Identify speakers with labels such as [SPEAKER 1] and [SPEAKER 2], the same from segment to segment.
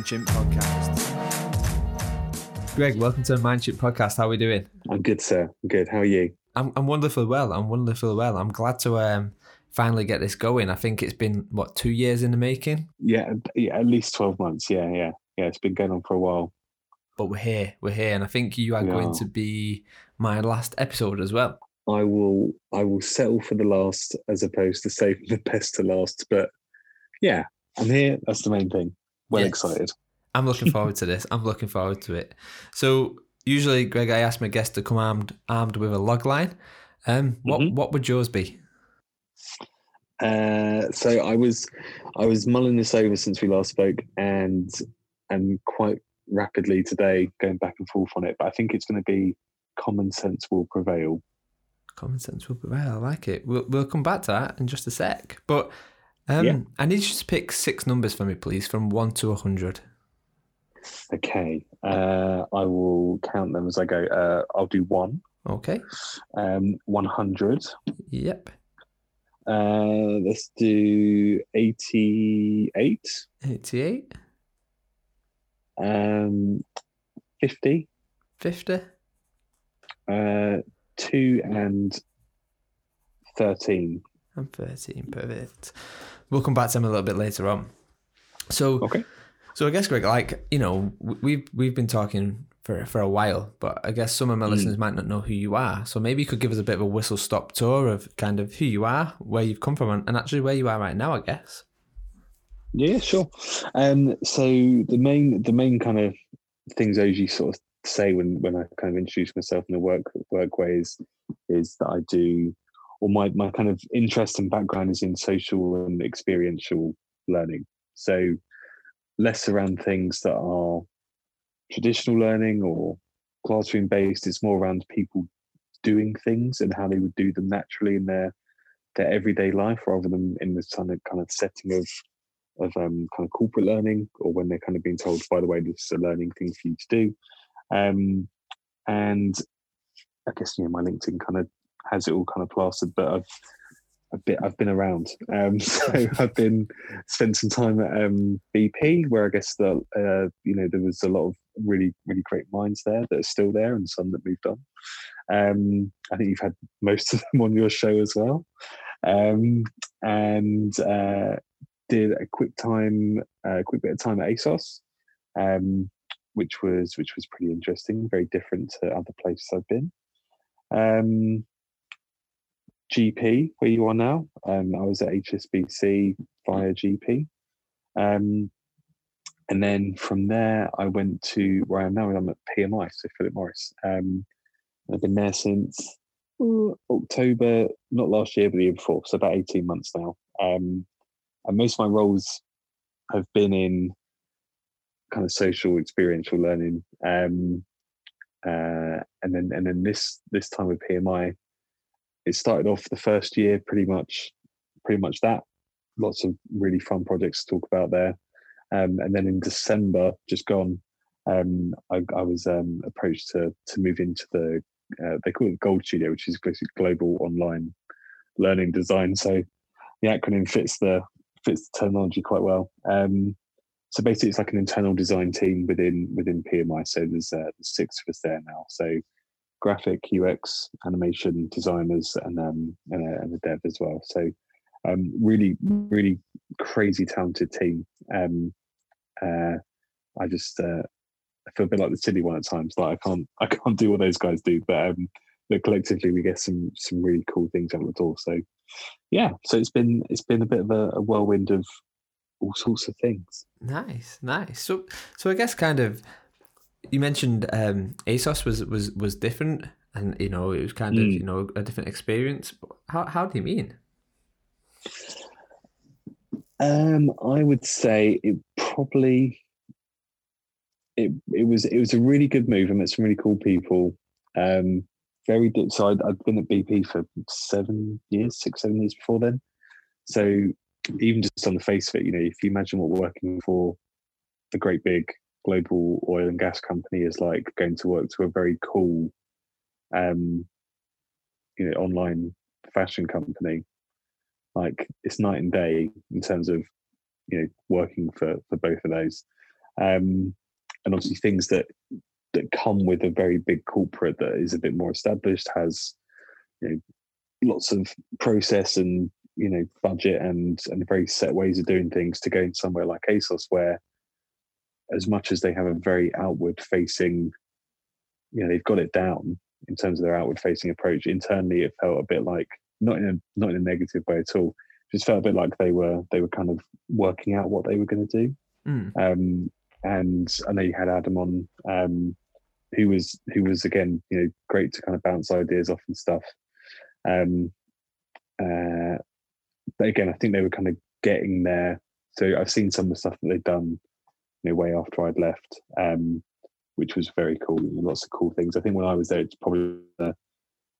[SPEAKER 1] Mind Chimp podcast. Greg, welcome to the Mind Chimp podcast. How are we doing?
[SPEAKER 2] I'm good, sir. I'm good. How are you?
[SPEAKER 1] I'm, I'm wonderful well. I'm wonderful well. I'm glad to um, finally get this going. I think it's been, what, two years in the making?
[SPEAKER 2] Yeah, yeah, at least 12 months. Yeah, yeah. Yeah, it's been going on for a while.
[SPEAKER 1] But we're here. We're here. And I think you are
[SPEAKER 2] We
[SPEAKER 1] going to be my last episode as well.
[SPEAKER 2] I will I will settle for the last as opposed to saving the best to last. But yeah, I'm here. That's the main thing. Well
[SPEAKER 1] Yes.
[SPEAKER 2] excited.
[SPEAKER 1] I'm looking forward to this. I'm looking forward to it. So usually, Greg, I ask my guests to come armed armed with a log line. Um, what
[SPEAKER 2] Mhm.
[SPEAKER 1] what would yours be?
[SPEAKER 2] Uh, so I was I was mulling this over since we last spoke and and quite rapidly today going back and forth on it. But I think it's going to be common sense will prevail.
[SPEAKER 1] Common sense will prevail. I like it. We'll we'll come back to that in just a sec. But um,
[SPEAKER 2] Yeah.
[SPEAKER 1] I need you to pick six numbers for me, please, from one to a hundred.
[SPEAKER 2] Okay, uh, I will count them as I go. Uh, I'll do one,
[SPEAKER 1] Okay.
[SPEAKER 2] um, one hundred.
[SPEAKER 1] Yep.
[SPEAKER 2] Uh, let's do 88,
[SPEAKER 1] Eighty-eight.
[SPEAKER 2] um, 50,
[SPEAKER 1] Fifty.
[SPEAKER 2] uh, 2 and 13.
[SPEAKER 1] And thirteen. Perfect. We'll come back to them a little bit later on. So
[SPEAKER 2] Okay.
[SPEAKER 1] So I guess Greg, like you know, we've we've been talking for for a while, but I guess some of my
[SPEAKER 2] Mm.
[SPEAKER 1] listeners might not know who you are. So maybe you could give us a bit of a whistle stop tour of kind of who you are, where you've come from, and, and actually where you are right now. I guess.
[SPEAKER 2] Yeah, sure. Um, so the main, the main kind of things I usually sort of say when, when I kind of introduce myself in the work work way is, is that I do, or my, my kind of interest and background is in social and experiential learning. So less around things that are traditional learning or classroom based. It's more around people doing things and how they would do them naturally in their their everyday life rather than in this kind of kind of setting of of um, kind of corporate learning or when they're kind of being told, by the way, this is a learning thing for you to do. Um, and I guess you know my LinkedIn kind of has it all kind of plastered, but I've a bit I've been around. Um, so I've been spent some time at um, BP, where I guess that uh, you know there was a lot of really really great minds there that are still there, and some that moved on. Um, I think you've had most of them on your show as well. Um, and uh, did a quick time, a quick bit of time at ASOS, um, which was which was pretty interesting, very different to other places I've been. GP, where you are now, um, I was at HSBC via GP, um, and then from there I went to where I am now. I'm at PMI, so Philip Morris. Um, I've been there since October, not last year, but the year before, so about 18 months now. Um, and most of my roles have been in kind of social experiential learning um, uh, and then and then this this time with pmi it started off the first year pretty much pretty much that lots of really fun projects to talk about there um, and then in december just gone um, I, I was um, approached to to move into the uh, they call it gold studio which is basically global online learning design so the acronym fits the fits the terminology quite well. Um, so basically, it's like an internal design team within within PMI. So there's, uh, there's six of us there now. So graphic, UX, animation designers, and um, and a, and a dev as well. So um, really, really crazy talented team. Um, uh, I just uh, I feel a bit like the silly one at times. Like I can't I can't do what those guys do, but um, but collectively we get some some really cool things out the door. So yeah, so it's been it's been a bit of a, a whirlwind of all sorts of things.
[SPEAKER 1] Nice, nice. So, so I guess kind of you mentioned um, ASOS was was was different, and you know it was kind of
[SPEAKER 2] Mm.
[SPEAKER 1] you know a different experience. How how do you mean?
[SPEAKER 2] Um, I would say it probably it it was it was a really good move. I met some really cool people. Um, very good. So I'd, I'd been at BP for seven years, six seven years before then. So even just on the face of it, you know, if you imagine what working for a great big global oil and gas company is like going to work to a very cool, um, you know, online fashion company, like it's night and day in terms of you know working for for both of those, um, and obviously things that that come with a very big corporate that is a bit more established has you know lots of process and you know budget and and very set ways of doing things to go somewhere like ASOS where as much as they have a very outward facing you know they've got it down in terms of their outward facing approach. Internally it felt a bit like not in a not in a negative way at all just felt a bit like they were they were kind of working out what they were going to do.
[SPEAKER 1] Mm.
[SPEAKER 2] um and i know you had adam on um who was who was again you know great to kind of bounce ideas off and stuff. Um uh but again i think they were kind of getting there. So i've seen some of the stuff that they've done you know way after i'd left um which was very cool lots of cool things. I think when i was there it's probably the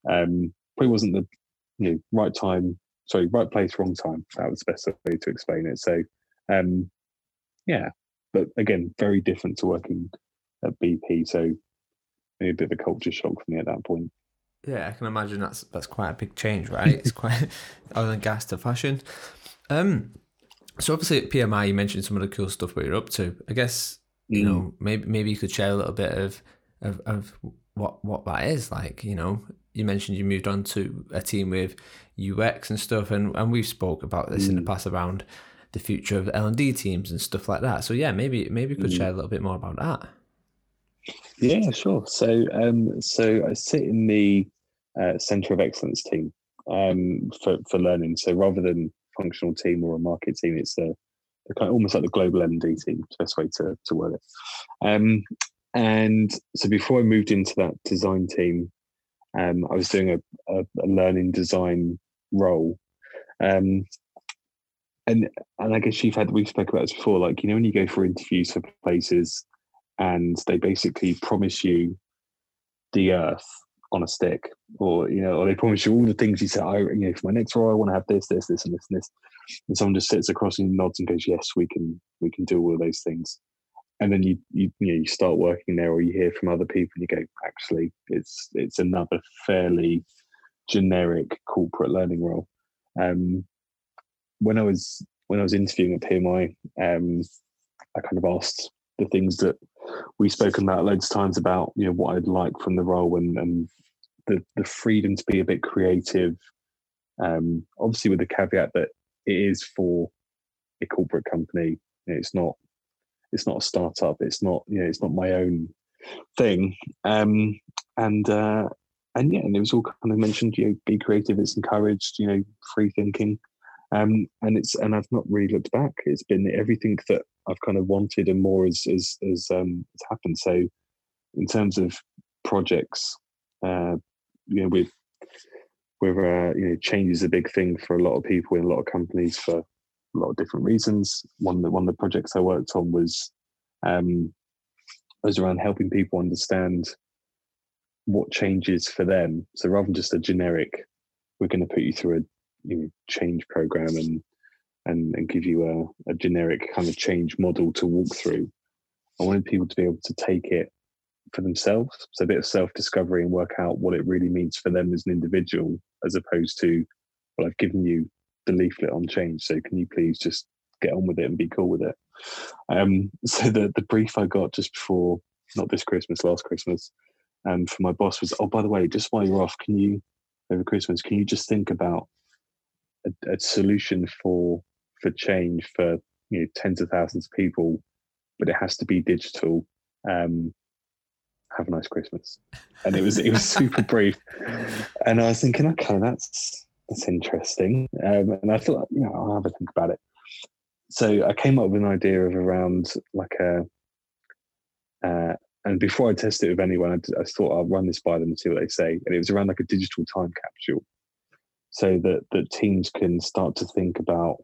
[SPEAKER 2] um probably wasn't the you know right time sorry right place wrong time. That was the best way to explain it. So um yeah but again very different to working at bp so maybe a bit of a culture shock for me at that point.
[SPEAKER 1] Yeah, I can imagine that's that's quite a big change, right? It's quite oil and gas to fashion. Um, so obviously at PMI you mentioned some of the cool stuff what you're up to. I guess you
[SPEAKER 2] Mm.
[SPEAKER 1] know maybe maybe you could share a little bit of of, of what what that is like. You know, you mentioned you moved on to a team with UX and stuff, and and we've spoke about this in the
[SPEAKER 2] Mm.
[SPEAKER 1] past around the future of L and D teams and stuff like that. So yeah, maybe maybe you could
[SPEAKER 2] Mm.
[SPEAKER 1] share a little bit more about that.
[SPEAKER 2] Yeah, sure. So, um, so I sit in the uh, Centre of Excellence team um, for for learning. So rather than functional team or a market team, it's a, kind of almost like the global MD team. Best way to to word it. Um, and so before I moved into that design team, um, I was doing a, a, a learning design role. Um, and and I guess you've had we've spoken about this before. Like you know when you go for interviews for places and they basically promise you the earth on a stick, or you know, or they promise you all the things you say. I, you know, for my next role, I want to have this, this, this, and this, and this. And someone just sits across and nods and goes, "Yes, we can, we can do all of those things." And then you, you, you know, you start working there, or you hear from other people, and you go, "Actually, it's it's another fairly generic corporate learning role." Um, when I was when I was interviewing at PMI, um, I kind of asked the things that we've spoken about loads of times about you know what I'd like from the role and and the the freedom to be a bit creative. Um, obviously, with the caveat that it is for a corporate company. It's not it's not a startup. It's not you know it's not my own thing. Um, and uh, and yeah, and it was all kind of mentioned. You know, be creative. It's encouraged. You know, free thinking. Um, and it's and I've not really looked back. It's been everything that I've kind of wanted and more as as as um, has happened. So, in terms of projects, uh, you know, with with uh, you know, change is a big thing for a lot of people in a lot of companies for a lot of different reasons. One the, one of the projects I worked on was um, was around helping people understand what changes for them. So rather than just a generic, we're going to put you through a you know, change program and and and give you a, a generic kind of change model to walk through. I wanted people to be able to take it for themselves, so a bit of self discovery and work out what it really means for them as an individual, as opposed to, well, I've given you the leaflet on change, so can you please just get on with it and be cool with it? Um, so the the brief I got just before, not this Christmas, last Christmas, um, from my boss was, oh, by the way, just while you're off, can you over Christmas, can you just think about a, a solution for for change for you know tens of thousands of people, but it has to be digital. Um, have a nice Christmas, and it was it was super brief, and I was thinking, okay, that's that's interesting, um, and I thought, you know, I'll have a think about it. So I came up with an idea of around like a, uh, and before I tested it with anyone, I, I thought I'll run this by them and see what they say, and it was around like a digital time capsule so that that teams can start to think about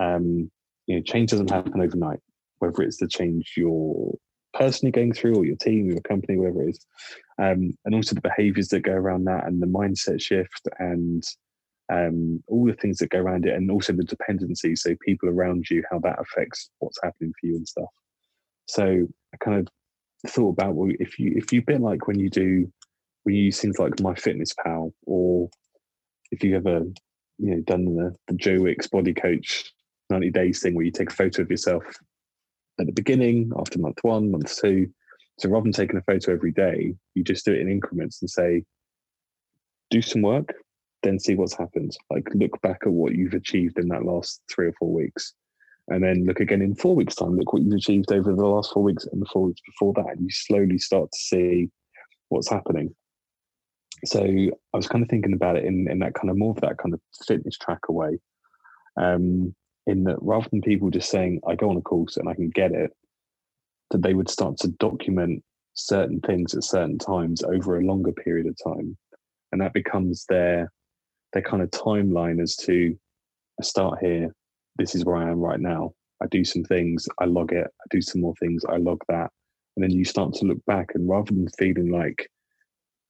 [SPEAKER 2] um, you know change doesn't happen overnight whether it's the change you're personally going through or your team your company whatever it is. Um, and also the behaviors that go around that and the mindset shift and um, all the things that go around it and also the dependency so people around you how that affects what's happening for you and stuff. So i kind of thought about well if you if you bit like when you do when you use things like my fitness pal or if you ever you know done the, the Joe Wicks body coach 90 days thing where you take a photo of yourself at the beginning, after month one, month two. So rather than taking a photo every day, you just do it in increments and say, do some work, then see what's happened. Like look back at what you've achieved in that last three or four weeks. And then look again in four weeks' time, look what you've achieved over the last four weeks and the four weeks before that. And you slowly start to see what's happening. So I was kind of thinking about it in, in that kind of more of that kind of fitness tracker way. Um, in that rather than people just saying, I go on a course and I can get it, that they would start to document certain things at certain times over a longer period of time. And that becomes their their kind of timeline as to I start here, this is where I am right now. I do some things, I log it, I do some more things, I log that. And then you start to look back and rather than feeling like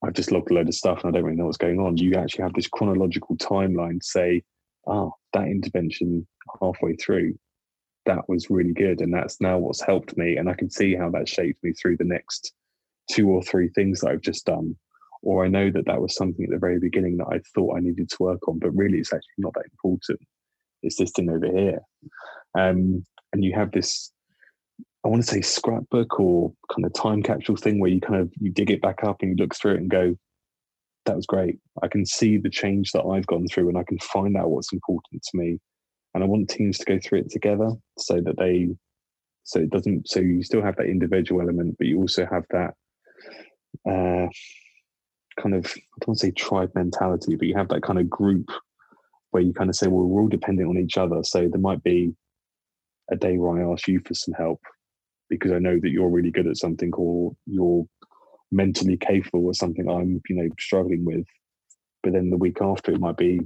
[SPEAKER 2] I've just logged a load of stuff and I don't really know what's going on, you actually have this chronological timeline to say, ah, that intervention halfway through, that was really good. And that's now what's helped me. And I can see how that shaped me through the next two or three things that I've just done. Or I know that that was something at the very beginning that I thought I needed to work on, but really it's actually not that important. It's this thing over here. Um, and you have this, I want to say scrapbook or kind of time capsule thing where you kind of you dig it back up and you look through it and go, that was great. I can see the change that I've gone through and I can find out what's important to me. And I want teams to go through it together so that they, so it doesn't, so you still have that individual element, but you also have that uh, kind of, I don't want to say tribe mentality, but you have that kind of group where you kind of say, well, we're all dependent on each other. So there might be a day where I ask you for some help because I know that you're really good at something or you're mentally capable of something I'm, you know, struggling with. But then the week after, it might be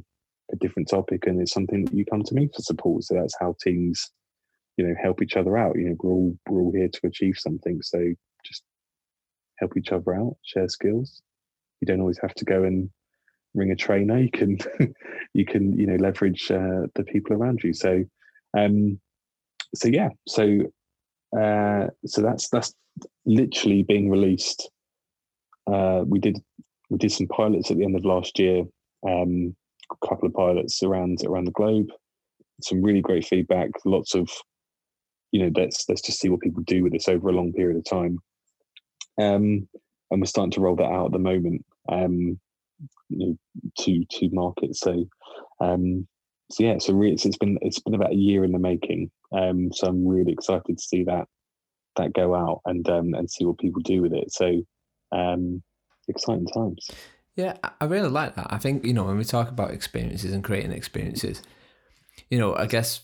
[SPEAKER 2] a different topic, and it's something that you come to me for support. So that's how teams, you know, help each other out. You know, we're all we're all here to achieve something. So just help each other out, share skills. You don't always have to go and ring a trainer. You can you can you know leverage uh, the people around you. So um, so yeah, so uh, so that's that's literally being released uh, we did we did some pilots at the end of last year, um, a couple of pilots around around the globe. Some really great feedback. Lots of, you know, let's let's just see what people do with this over a long period of time. Um, and we're starting to roll that out at the moment um, you know, to to market. So, um, so yeah, so really, it's, it's been it's been about a year in the making. Um, so I'm really excited to see that that go out and um, and see what people do with it. So um, exciting times.
[SPEAKER 1] Yeah, I really like that. I think, you know, when we talk about experiences and creating experiences, you know, I guess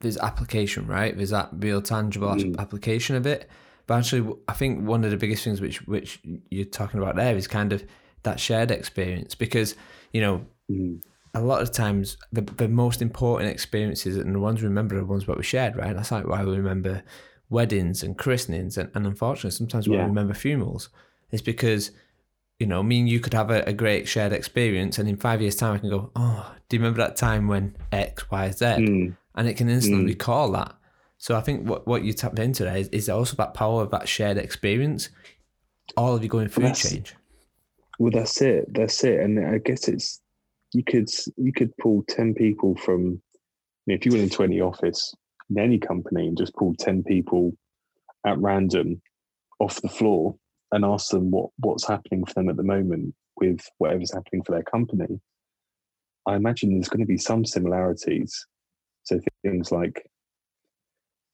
[SPEAKER 1] there's application, right? There's that real tangible mm. application of it. But actually, I think one of the biggest things which which you're talking about there is kind of that shared experience because, you know, mm. A lot of times the, the most important experiences and the ones we remember are the ones that we shared, right? That's like why we remember weddings and christenings and, and unfortunately sometimes yeah. we remember funerals It's because you know, me and you could have a, a, great shared experience, and in five years' time, I can go, "Oh, do you remember that time when X, Y, Z?" Mm. And it can instantly mm. recall that. So I think what what you tapped into there is, is also that power of that shared experience. All of you going through that's, change.
[SPEAKER 2] Well, that's it. That's it. And I guess it's you could you could pull ten people from. You know, if you went into any office in any company and just pulled ten people at random off the floor and ask them what what's happening for them at the moment with whatever's happening for their company, I imagine there's going to be some similarities. So things like,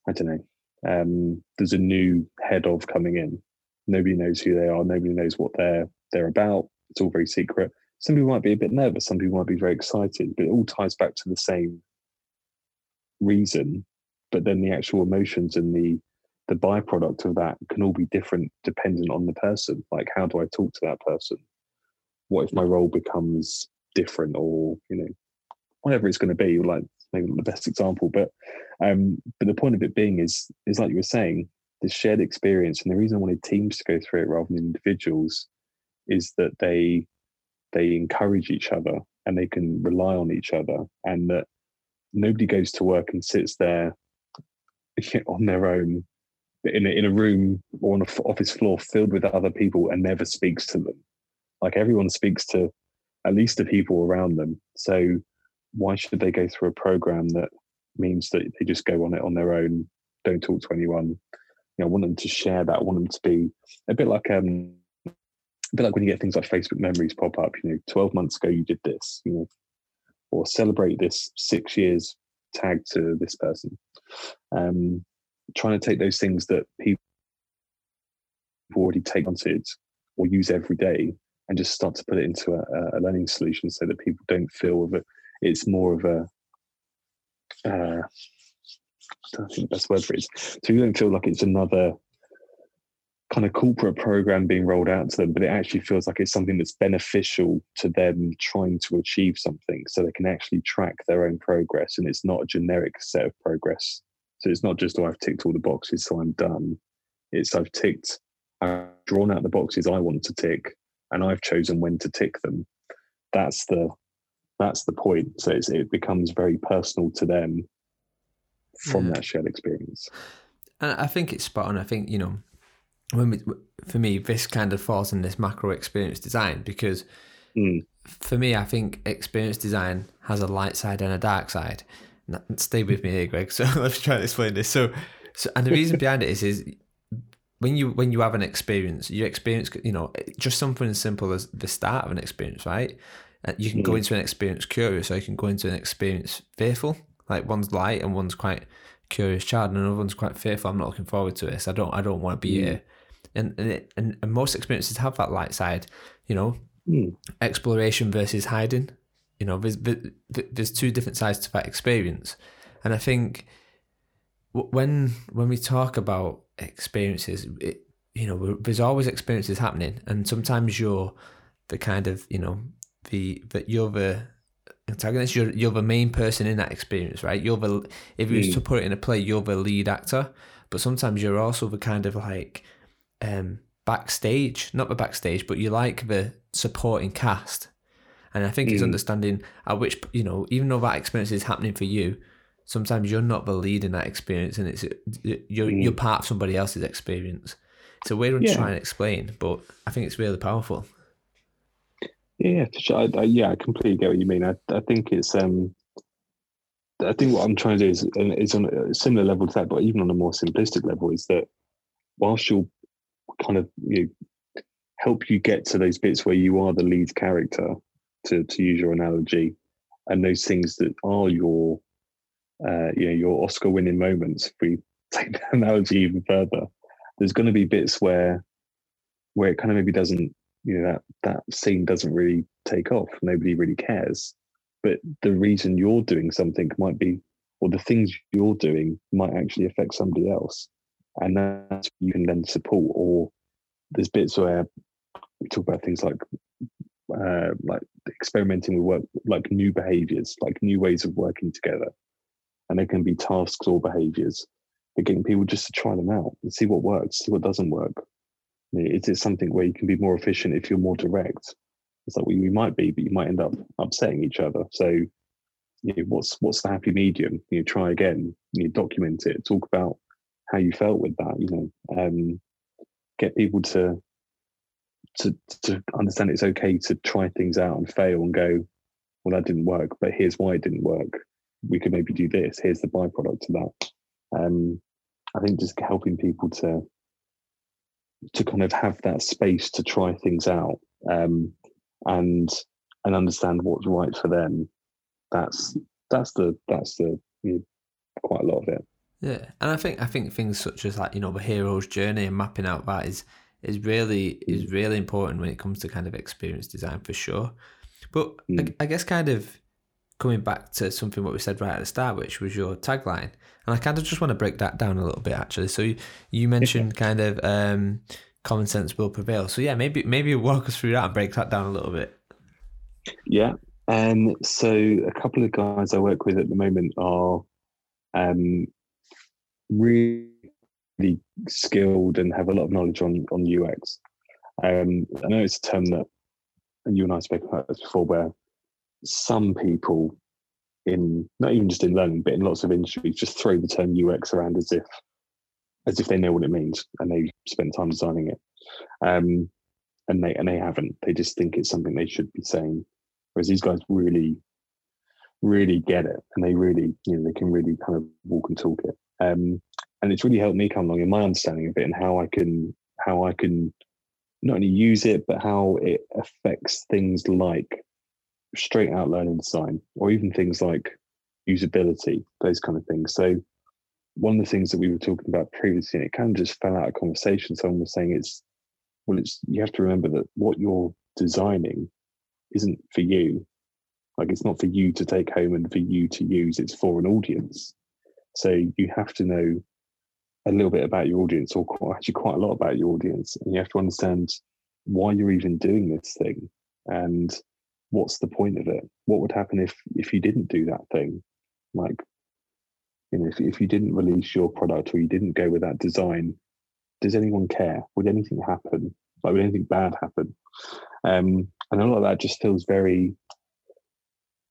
[SPEAKER 2] I don't know, um, there's a new head of coming in. Nobody knows who they are. Nobody knows what they're they're about. It's all very secret. Some people might be a bit nervous. Some people might be very excited. But it all ties back to the same reason. But then the actual emotions and the the byproduct of that can all be different depending on the person. Like, how do I talk to that person? What if my role becomes different, or you know, whatever it's going to be? Like, maybe not the best example, but um, but the point of it being is is like you were saying, the shared experience, and the reason I wanted teams to go through it rather than individuals is that they they encourage each other and they can rely on each other, and that nobody goes to work and sits there on their own in a, in a room or on an office floor filled with other people and never speaks to them. Like everyone speaks to at least the people around them. So why should they go through a program that means that they just go on it on their own, don't talk to anyone. You know, I want them to share that. I want them to be a bit like um, bit like when you get things like Facebook memories pop up. You know, twelve months ago you did this. You know, or celebrate this six years tag to this person. Um, trying to take those things that people already take it or use every day and just start to put it into a, a learning solution so that people don't feel that it's more of a uh, I don't think the word for it. So you don't feel like it's another kind of corporate program being rolled out to them, but it actually feels like it's something that's beneficial to them trying to achieve something so they can actually track their own progress. And it's not a generic set of progress. So it's not just, oh, I've ticked all the boxes, so I'm done. It's I've ticked, I've drawn out the boxes I want to tick, and I've chosen when to tick them. That's the that's the point. So it becomes very personal to them from yeah. that shared experience.
[SPEAKER 1] And I think it's spot on. I think you know when we, for me, this kind of falls in this macro experience design because mm. for me, I think experience design has a light side and a dark side. Stay with me here, Greg. So let's try to explain this. So, so and the reason behind it is is when you when you have an experience, you experience, you know, just something as simple as the start of an experience, right? You can mm. go into an experience curious, or you can go into an experience fearful. Like one's light and one's quite curious child, and another one's quite fearful. I'm not looking forward to this. I don't. I don't want to be mm. here and and, and, and most experiences have that light side. You know, mm. exploration versus hiding. You know, there's there's two different sides to that experience, and I think when when we talk about experiences, it, you know, there's always experiences happening, and sometimes you're the kind of you know the that you're the antagonist. You're you're the main person in that experience, right? You're the if you mm. was hmm. to put it in a play, you're the lead actor, but sometimes you're also the kind of like um, backstage, not the backstage, but you like the supporting cast. And I think mm. it's understanding at which, you know, even though that experience is happening for you, sometimes you're not the lead in that experience and it's you're, mm. you're part of somebody else's experience. It's a weird one yeah. to try and explain, but I think it's really powerful.
[SPEAKER 2] Yeah. I, I, yeah, I completely get what you mean. I, I think it's um, I think what I'm trying to do is is on a similar level to that, but even on a more simplistic level, is that whilst you're kind of you know, help you get to those bits where you are the lead character, to to use your analogy, and those things that are your uh, you know your Oscar winning moments. If we take the analogy even further, there's going to be bits where where it kind of maybe doesn't you know that that scene doesn't really take off. Nobody really cares, but the reason you're doing something might be, or the things you're doing might actually affect somebody else and that's you can then support. Or there's bits where we talk about things like uh, like experimenting with work, like new behaviors, like new ways of working together, and they can be tasks or behaviors. But getting people just to try them out and see what works, see what doesn't work. Is it something where you can be more efficient if you're more direct? It's like well, you might be, but you might end up upsetting each other. So, you know, what's what's the happy medium? You try again. You document it. Talk about how you felt with that. You know, um, get people to to to understand it's okay to try things out and fail and go, well, that didn't work, but here's why it didn't work. We could maybe do this. Here's the byproduct of that. Um, I think just helping people to to kind of have that space to try things out um, and and understand what's right for them. That's that's the that's the you know, quite a lot of it.
[SPEAKER 1] Yeah, and I think I think things such as like you know the hero's journey and mapping out that is is really is really important when it comes to kind of experience design for sure. But mm. I, I, guess kind of coming back to something what we said right at the start, which was your tagline, and I kind of just want to break that down a little bit actually. So you, you mentioned kind of um, common sense will prevail. So yeah, maybe maybe walk us through that and break that down a little bit.
[SPEAKER 2] Yeah. Um, so a couple of guys I work with at the moment are um, really skilled and have a lot of knowledge on on UX. Um, I know it's a term that you and I spoke about this before, where some people in not even just in learning, but in lots of industries, just throw the term UX around as if as if they know what it means and they spent time designing it. Um, and they and they haven't. They just think it's something they should be saying. Whereas these guys really really get it and they really, you know, they can really kind of walk and talk it. Um, and it's really helped me come along in my understanding of it and how I can how I can not only use it but how it affects things like straight out learning design or even things like usability, those kind of things. So one of the things that we were talking about previously, and it kind of just fell out of conversation. Someone was saying it's well, it's you have to remember that what you're designing isn't for you. Like it's not for you to take home and for you to use, it's for an audience. So you have to know a little bit about your audience, or quite, actually quite a lot about your audience, and you have to understand why you're even doing this thing and what's the point of it. What would happen if if you didn't do that thing? Like, you know, if if you didn't release your product or you didn't go with that design, does anyone care? Would anything happen? Like, would anything bad happen? Um, and a lot of that just feels very,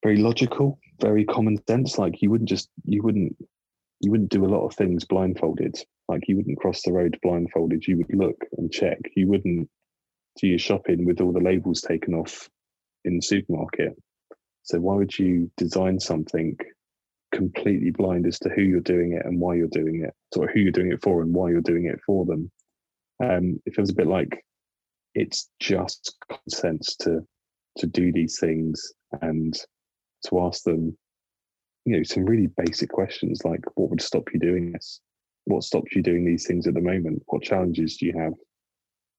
[SPEAKER 2] very logical, very common sense. Like you wouldn't just you wouldn't you wouldn't do a lot of things blindfolded. Like you wouldn't cross the road blindfolded. You would look and check. You wouldn't do your shopping with all the labels taken off in the supermarket. So why would you design something completely blind as to who you're doing it and why you're doing it, or who you're doing it for and why you're doing it for them? Um, it feels a bit like it's just common sense to to do these things and to ask them you know some really basic questions like what would stop you doing this? What stops you doing these things at the moment? What challenges do you have?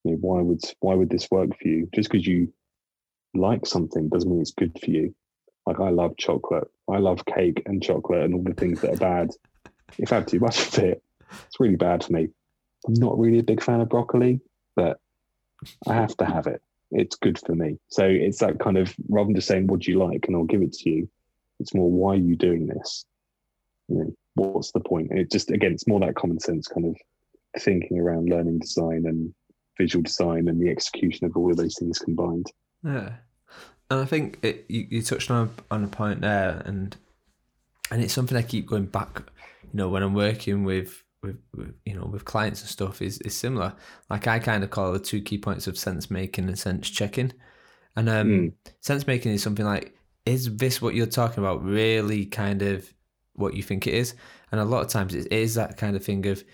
[SPEAKER 2] You know, why would why would this work for you? Just because you like something doesn't mean it's good for you. Like i love chocolate. I love cake and chocolate and all the things that are bad. If i have too much of it it's really bad for me. I'm not really a big fan of broccoli but i have to have it. It's good for me. So it's that kind of rather than just saying what do you like? And i'll give it to you it's more why are you doing this? You know, what's the point? And it just again, it's more that common sense kind of thinking around learning design and visual design and the execution of all of those things combined.
[SPEAKER 1] Yeah, and I think it, you, you touched on a, on a point there, and and it's something I keep going back. You know, when I'm working with with, with, you know with clients and stuff is is similar. Like I kind of call the two key points of sense making and sense checking. And um, mm. sense making is something like is this what you're talking about really kind of what you think it is? And a lot of times it is that kind of thing of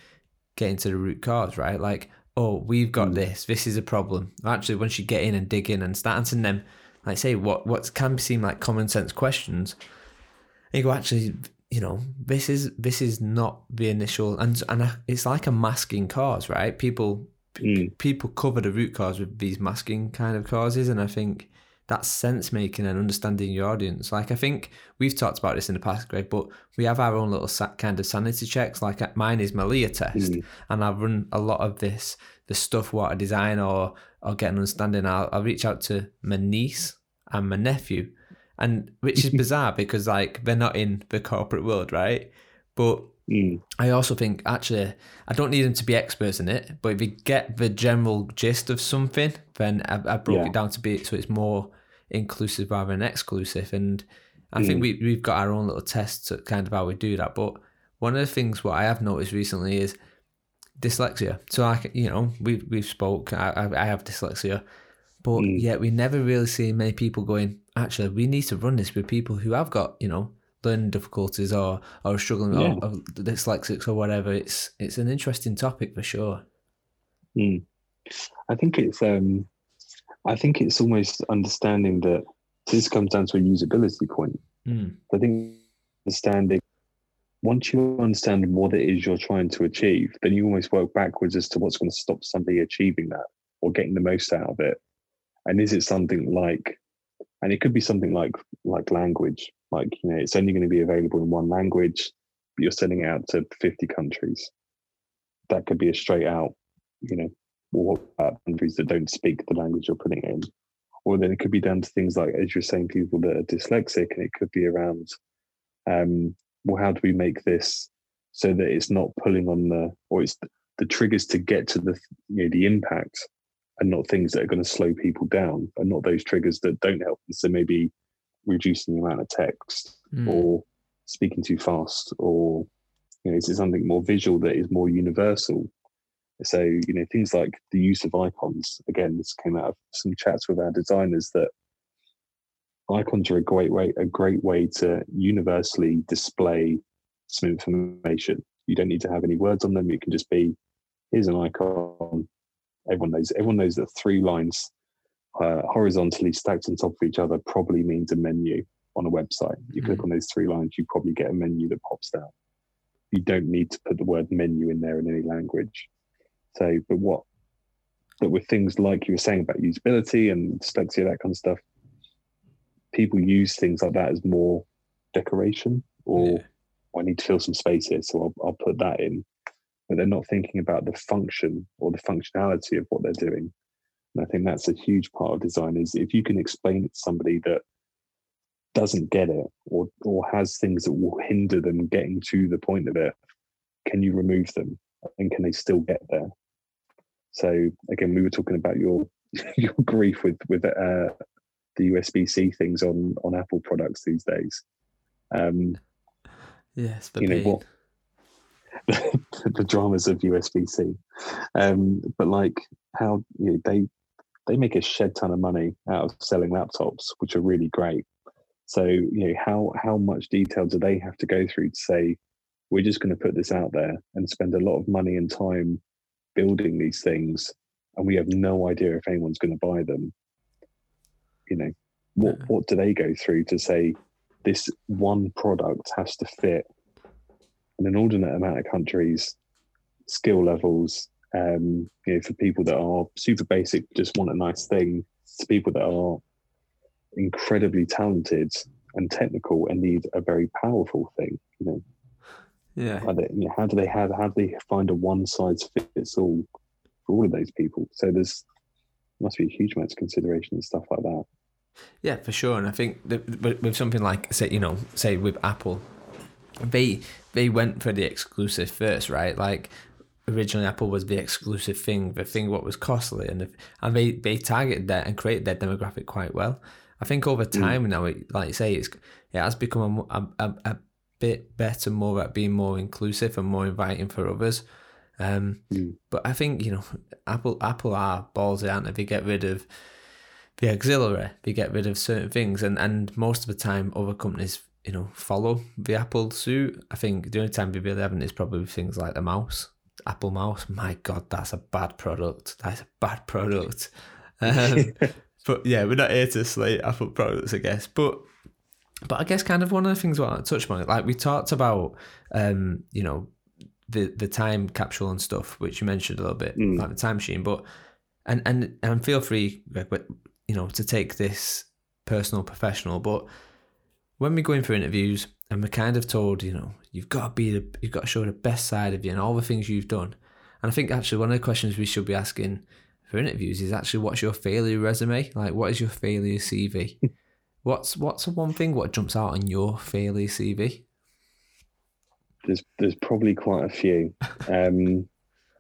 [SPEAKER 1] getting to the root cause, right? Like, oh, we've got mm. this, this is a problem. Actually, once you get in and dig in and start answering them, like say what what can seem like common sense questions, you go, actually, you know, this is this is not the initial and and it's like a masking cause, right? People mm. people cover the root cause with these masking kind of causes, and I think that sense making and understanding your audience. Like I think we've talked about this in the past, Greg, but we have our own little kind of sanity checks. Like mine is my Leah test, mm. and I run a lot of this, the stuff what I design or or get an understanding. I'll, I'll reach out to my niece and my nephew, and which is bizarre because like they're not in the corporate world, right? But Mm. I also think actually I don't need them to be experts in it, but if you get the general gist of something, then I, I broke yeah. it down to be so it's more inclusive rather than exclusive. And I mm. think we we've got our own little tests at kind of how we do that. But one of the things what I have noticed recently is dyslexia. So I, you know, we we've spoke. I I have dyslexia, but mm. yet we never really see many people going. Actually, we need to run this with people who have got you know learning difficulties or or struggling yeah. or, or dyslexics or whatever. It's it's an interesting topic for sure.
[SPEAKER 2] Mm. I think it's um I think it's almost understanding that this comes down to a usability point. Mm. I think understanding once you understand what it is you're trying to achieve, then you almost work backwards as to what's going to stop somebody achieving that or getting the most out of it. And is it something like, and it could be something like like language, like you know, it's only going to be available in one language, but you're sending it out to 50 countries. That could be a straight out, you know, what about countries that don't speak the language you're putting in? Or then it could be down to things like, as you're saying, people that are dyslexic, and it could be around, um, well, how do we make this so that it's not pulling on the, or it's the, the triggers to get to the, you know, the impact and not things that are going to slow people down and not those triggers that don't help. So maybe reducing the amount of text mm. or speaking too fast or you know, is it something more visual that is more universal so, you know, things like the use of icons, again, this came out of some chats with our designers that icons are a great way a great way to universally display some information. You don't need to have any words on them. It can just be here's an icon. Everyone knows. Everyone knows that three lines uh, horizontally stacked on top of each other probably means a menu on a website. You mm click on those three lines, you probably get a menu that pops down. You don't need to put the word menu in there in any language. So, but what, but with things like you were saying about usability and dyslexia, that kind of stuff, people use things like that as more decoration or yeah. I need to fill some space here, so I'll, I'll put that in. But they're not thinking about the function or the functionality of what they're doing. And I think that's a huge part of design is if you can explain it to somebody that doesn't get it or or has things that will hinder them getting to the point of it, can you remove them? And can they still get there? So again, we were talking about your your grief with with uh, the USB C things on on Apple products these days. Um,
[SPEAKER 1] yes, you know what
[SPEAKER 2] the dramas of USB C, um, but like how you know, they they make a shed ton of money out of selling laptops, which are really great. So, you know, how how much detail do they have to go through to say, we're just going to put this out there and spend a lot of money and time building these things, and we have no idea if anyone's going to buy them. You know, what what do they go through to say this one product has to fit an inordinate amount of countries, skill levels, um, you know, for people that are super basic, just want a nice thing, to people that are incredibly talented and technical and need a very powerful thing. You know,
[SPEAKER 1] yeah.
[SPEAKER 2] How, they, you know, how do they have? How do they find a one size fits all for all of those people? So there's must be a huge amount of consideration and stuff like that.
[SPEAKER 1] Yeah, for sure. And I think that with something like say, you know, say with Apple, they they went for the exclusive first, right? Like originally Apple was the exclusive thing, the thing what was costly, and the, and they they targeted that and created their demographic quite well. I think over mm. time mm. now, it, like you say, it's it has become a, a, a bit better, more at being more inclusive and more inviting for others. Um, mm. But I think you know, Apple Apple are ballsy, aren't they? They get rid of the auxiliary, they get rid of certain things, and and most of the time, other companies you know follow the Apple suit. I think the only time they really haven't is probably things like the mouse. Apple Mouse. My God, that's a bad product. That's a bad product. Um, but yeah, we're not here to slate Apple products, I guess. But but I guess kind of one of the things what I touched on, like we talked about, um, you know, the the time capsule and stuff, which you mentioned a little bit, mm. like the time machine. But and and and feel free, Greg, you know, to take this personal, professional. But when we go in for interviews, and we're kind of told, you know, you've got to be the, you've got to show the best side of you and all the things you've done. And I think actually one of the questions we should be asking for interviews is actually what's your failure resume? Like what is your failure CV? what's what's the one thing what jumps out on your failure CV?
[SPEAKER 2] There's there's probably quite a few. Um,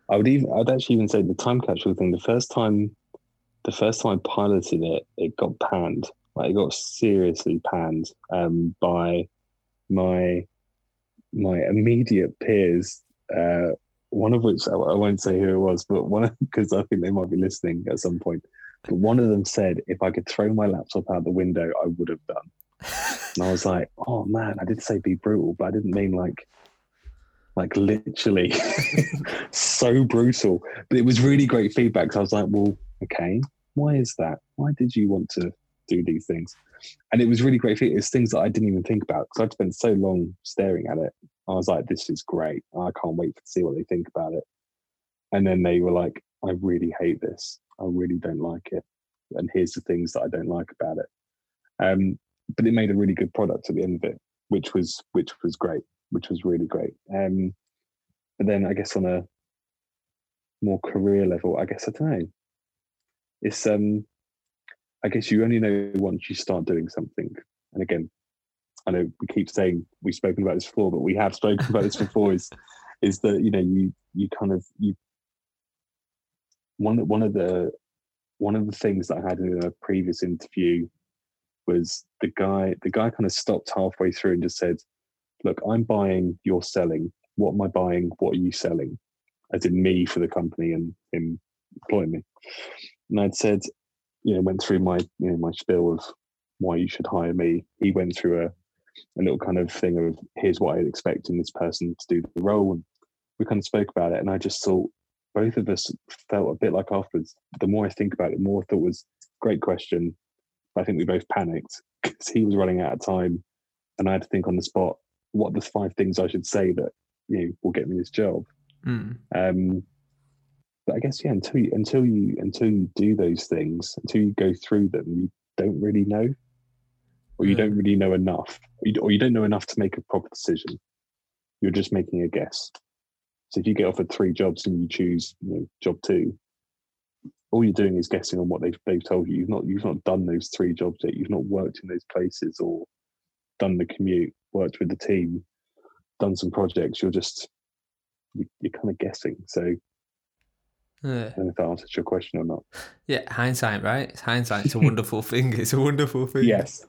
[SPEAKER 2] I would even I'd actually even say the time capsule thing. The first time, the first time I piloted it, it got panned. Like it got seriously panned um, by my my immediate peers, uh, one of which I, I, won't say who it was, but one because I think they might be listening at some point. But one of them said, if I could throw my laptop out the window, I would have done. and I was like, oh man, I did say be brutal, but I didn't mean like like literally so brutal. But it was really great feedback. So I was like, well, okay, why is that? Why did you want to do these things? and it was really great. It's things that I didn't even think about because I'd spent so long staring at it. I was like, this is great. I can't wait to see what they think about it. And then they were like, I really hate this. I really don't like it. And here's the things that I don't like about it. Um, but it made a really good product at the end of it, which was which was great, which was really great. Um, but then I guess on a more career level, I guess I don't know. It's um I guess you only know once you start doing something. And again, I know we keep saying we've spoken about this before, but we have spoken about this before. Is is that you know you you kind of you one one of the one of the things that I had in a previous interview was the guy the guy kind of stopped halfway through and just said, "Look, I'm buying, you're selling. What am I buying? What are you selling?" As in me for the company and him employing me. And I'd said, you know went through my you know my spiel of why you should hire me. He went through a, a little kind of thing of here's what I'd expect in this person to do the role. And we kind of spoke about it. And I just thought both of us felt a bit like afterwards. The more I think about it, the more I thought was great question. I think we both panicked because he was running out of time and I had to think on the spot what the five things I should say that you know will get me this job.
[SPEAKER 1] Mm.
[SPEAKER 2] Um, but I guess yeah, until you until you until you do those things, until you go through them, you don't really know, or you
[SPEAKER 1] Yeah.
[SPEAKER 2] don't really know enough, or you, or you don't know enough to make a proper decision. You're just making a guess. So if you get offered three jobs and you choose you know, job two, all you're doing is guessing on what they've they've told you. You've not you've not done those three jobs yet. You've not worked in those places or done the commute, worked with the team, done some projects. You're just you, you're kind of guessing. So
[SPEAKER 1] Yeah.
[SPEAKER 2] I don't know if that answers your question or not.
[SPEAKER 1] Yeah, hindsight, right? It's hindsight. It's a wonderful thing. It's a wonderful thing.
[SPEAKER 2] Yes.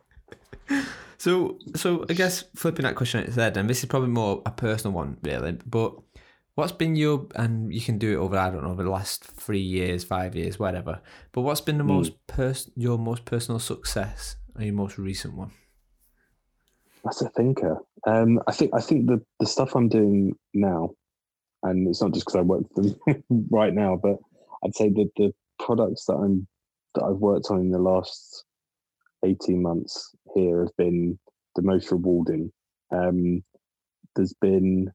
[SPEAKER 1] So, so I guess flipping that question on its head, and this is probably more a personal one, really. But what's been your, and you can do it over, I don't know, over the last three years, five years, whatever. But what's been the
[SPEAKER 2] Hmm.
[SPEAKER 1] most pers- your most personal success, or your most recent one?
[SPEAKER 2] That's a thinker. Um, I think I think the the stuff I'm doing now, and it's not just because I work for them right now, but I'd say that the products that I'm that I've worked on in the last eighteen months here have been the most rewarding. Um, there's been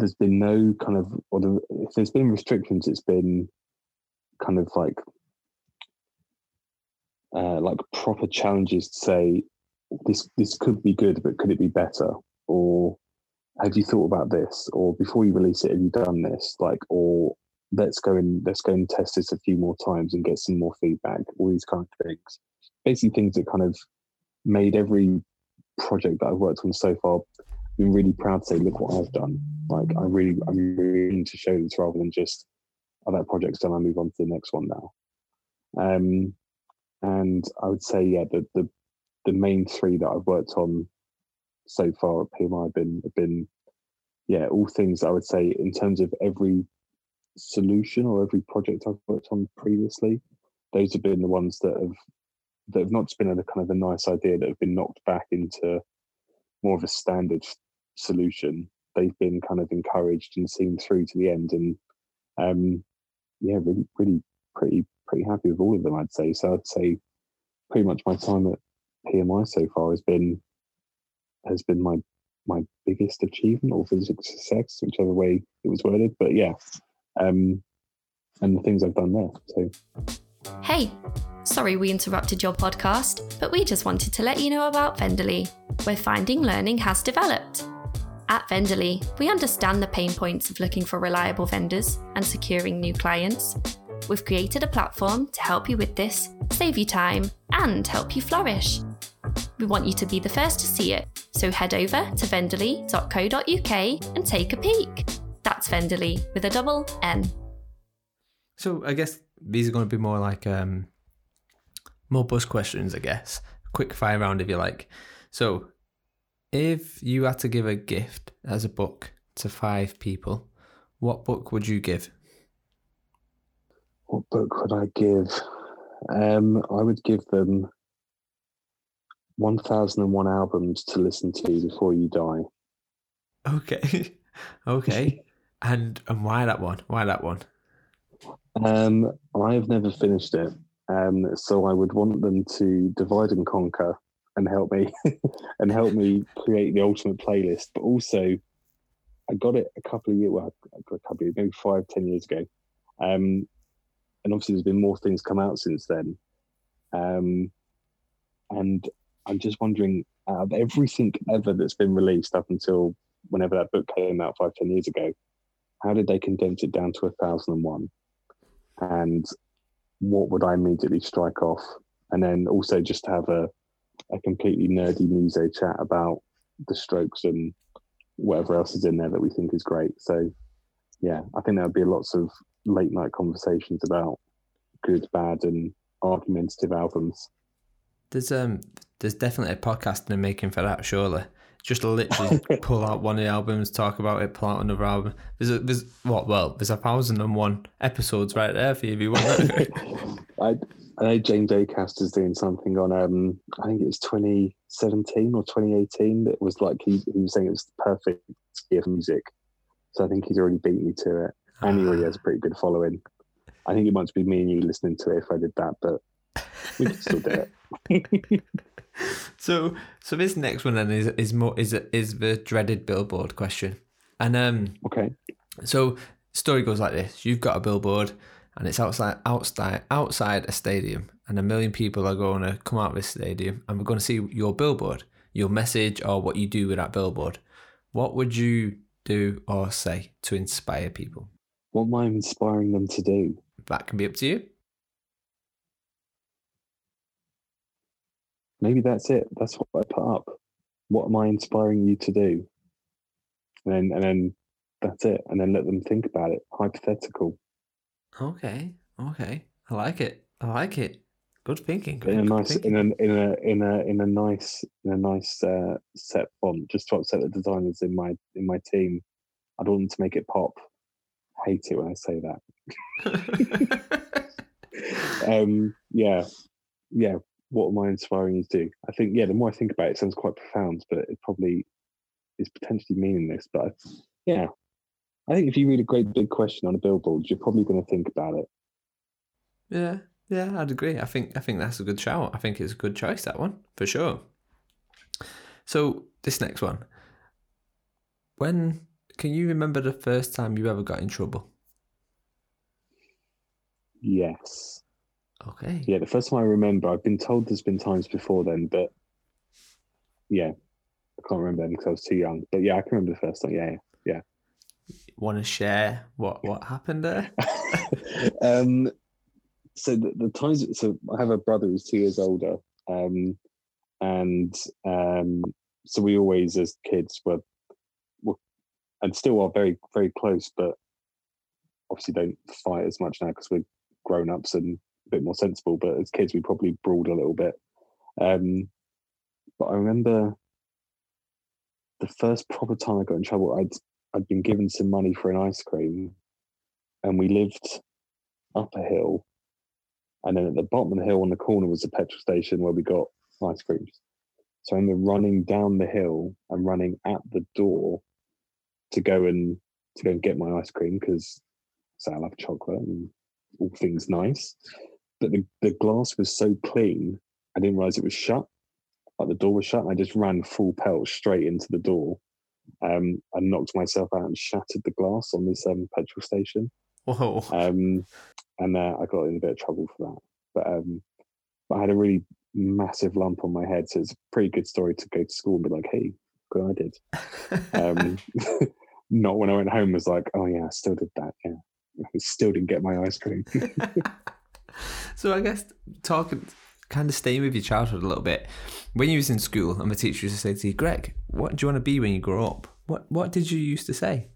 [SPEAKER 2] there's been no kind of or the, if there's been restrictions, it's been kind of like uh, like proper challenges to say this this could be good, but could it be better? Or have you thought about this? Or before you release it, have you done this? Like, or let's go and let's go and test this a few more times and get some more feedback. All these kind of things, basically things that kind of made every project that I've worked on so far been really proud to say, look what I've done. Like, I really, I'm really to show this rather than just, oh, that project's done. I move on to the next one now. Um, and I would say, yeah, the the the main three that I've worked on so far at PMI have been have been yeah all things I would say in terms of every solution or every project I've worked on previously. Those have been the ones that have that have not just been a kind of a nice idea that have been knocked back into more of a standard solution. They've been kind of encouraged and seen through to the end, and um, yeah, really, really, pretty, pretty happy with all of them. I'd say so. I'd say pretty much my time at PMI so far has been has been my my biggest achievement or physical success, whichever way it was worded. But yeah, um, and the things I've done there. So
[SPEAKER 3] Hey, sorry we interrupted your podcast, but we just wanted to let you know about Venderly, where finding learning has developed. At Venderly, we understand the pain points of looking for reliable vendors and securing new clients. We've created a platform to help you with this, save you time, and help you flourish. We want you to be the first to see it, so head over to venderly.co.uk and take a peek. That's Venderly with a double N.
[SPEAKER 1] So I guess these are going to be more like um, more buzz questions, I guess. Quick fire round if you like. So, if you had to give a gift as a book to five people, what book would you give?
[SPEAKER 2] what book would I give? Um, I would give them 1001 albums to listen to before you die.
[SPEAKER 1] Okay, okay, and and why that one? Why that one?
[SPEAKER 2] Um, I have never finished it, um, so I would want them to divide and conquer and help me and help me create the ultimate playlist. But also, I got it a couple of years, well, a couple of maybe five, ten years ago, um, and obviously there's been more things come out since then. Um, and I'm just wondering, out of everything ever that's been released up until whenever that book came out five, ten years ago, how did they condense it down to a thousand and one? and what would I immediately strike off? And then also just have a, a completely nerdy muso chat about the strokes and whatever else is in there that we think is great. So yeah, I think there would be lots of late night conversations about good, bad and argumentative albums.
[SPEAKER 1] There's um, there's definitely a podcast in the making for that. Surely, just literally pull out one of the albums, talk about it, pull out another album. There's a, there's what? Well, there's a thousand and one episodes right there for you if you want.
[SPEAKER 2] I I know James Acaster's doing something on um I think it was 2017 or 2018 that was like he, he was saying it was the perfect year for music. So I think he's already beat me to it. And he already has a pretty good following. I think it might be me and you listening to it if I did that, but we can still do it.
[SPEAKER 1] so so this next one then is is more is is the dreaded billboard question. And um
[SPEAKER 2] okay.
[SPEAKER 1] So story goes like this. You've got a billboard and it's outside outside outside a stadium and a million people are going to come out of this stadium and we're going to see your billboard, your message or what you do with that billboard. What would you do or say to inspire people?
[SPEAKER 2] What am I inspiring them to do?
[SPEAKER 1] That can be up to you.
[SPEAKER 2] Maybe that's it. That's what I put up. What am I inspiring you to do? And then, and then that's it. And then let them think about it. Hypothetical.
[SPEAKER 1] Okay. Okay. I like it. I like it. Good thinking. Good,
[SPEAKER 2] in a nice,
[SPEAKER 1] thinking.
[SPEAKER 2] in a in a in a in a nice in a nice uh, set font, just to upset the designers in my in my team. I don't want them to make it pop. I hate it when I say that. um, yeah, yeah. What am I inspiring you to do? I think yeah. The more I think about it, it sounds quite profound, but it probably is potentially meaningless. But yeah, I think if you read a great big question on a billboard, you're probably going to think about it.
[SPEAKER 1] Yeah, yeah, I'd agree. I think I think that's a good shout. I think it's a good choice that one for sure. So this next one, when can you remember the first time you ever got in trouble?
[SPEAKER 2] Yes.
[SPEAKER 1] Okay.
[SPEAKER 2] Yeah, the first time I remember, I've been told there's been times before then, but yeah, I can't remember them because I was too young. But yeah, I can remember the first time. Yeah, yeah.
[SPEAKER 1] Want to share what what happened there?
[SPEAKER 2] um, so the, the times. So I have a brother who's two years older, um, and um, so we always, as kids, were, were and still are very very close, but obviously don't fight as much now because we're grown ups and a bit more sensible. But as kids, we probably brawled a little bit. Um, but I remember the first proper time I got in trouble. I'd I'd been given some money for an ice cream, and we lived up a hill, and then at the bottom of the hill on the corner was a petrol station where we got ice creams. So I remember running down the hill and running at the door to go and to go and get my ice cream because so I love chocolate and all things nice. But the, the glass was so clean, I didn't realize it was shut. Like the door was shut. And I just ran full pelt straight into the door. Um, I knocked myself out and shattered the glass on this um, petrol station.
[SPEAKER 1] Whoa.
[SPEAKER 2] Um, and uh, I got in a bit of trouble for that. But, um, I had a really massive lump on my head. So it's a pretty good story to go to school and be like, hey, good I did. Um, not when I went home was like, oh yeah, I still did that. Yeah. I still didn't get my ice cream.
[SPEAKER 1] so I guess talking, kind of staying with your childhood a little bit. When you was in school and the teacher used to say to you, Greg, what do you want to be when you grow up? What What did you used to say?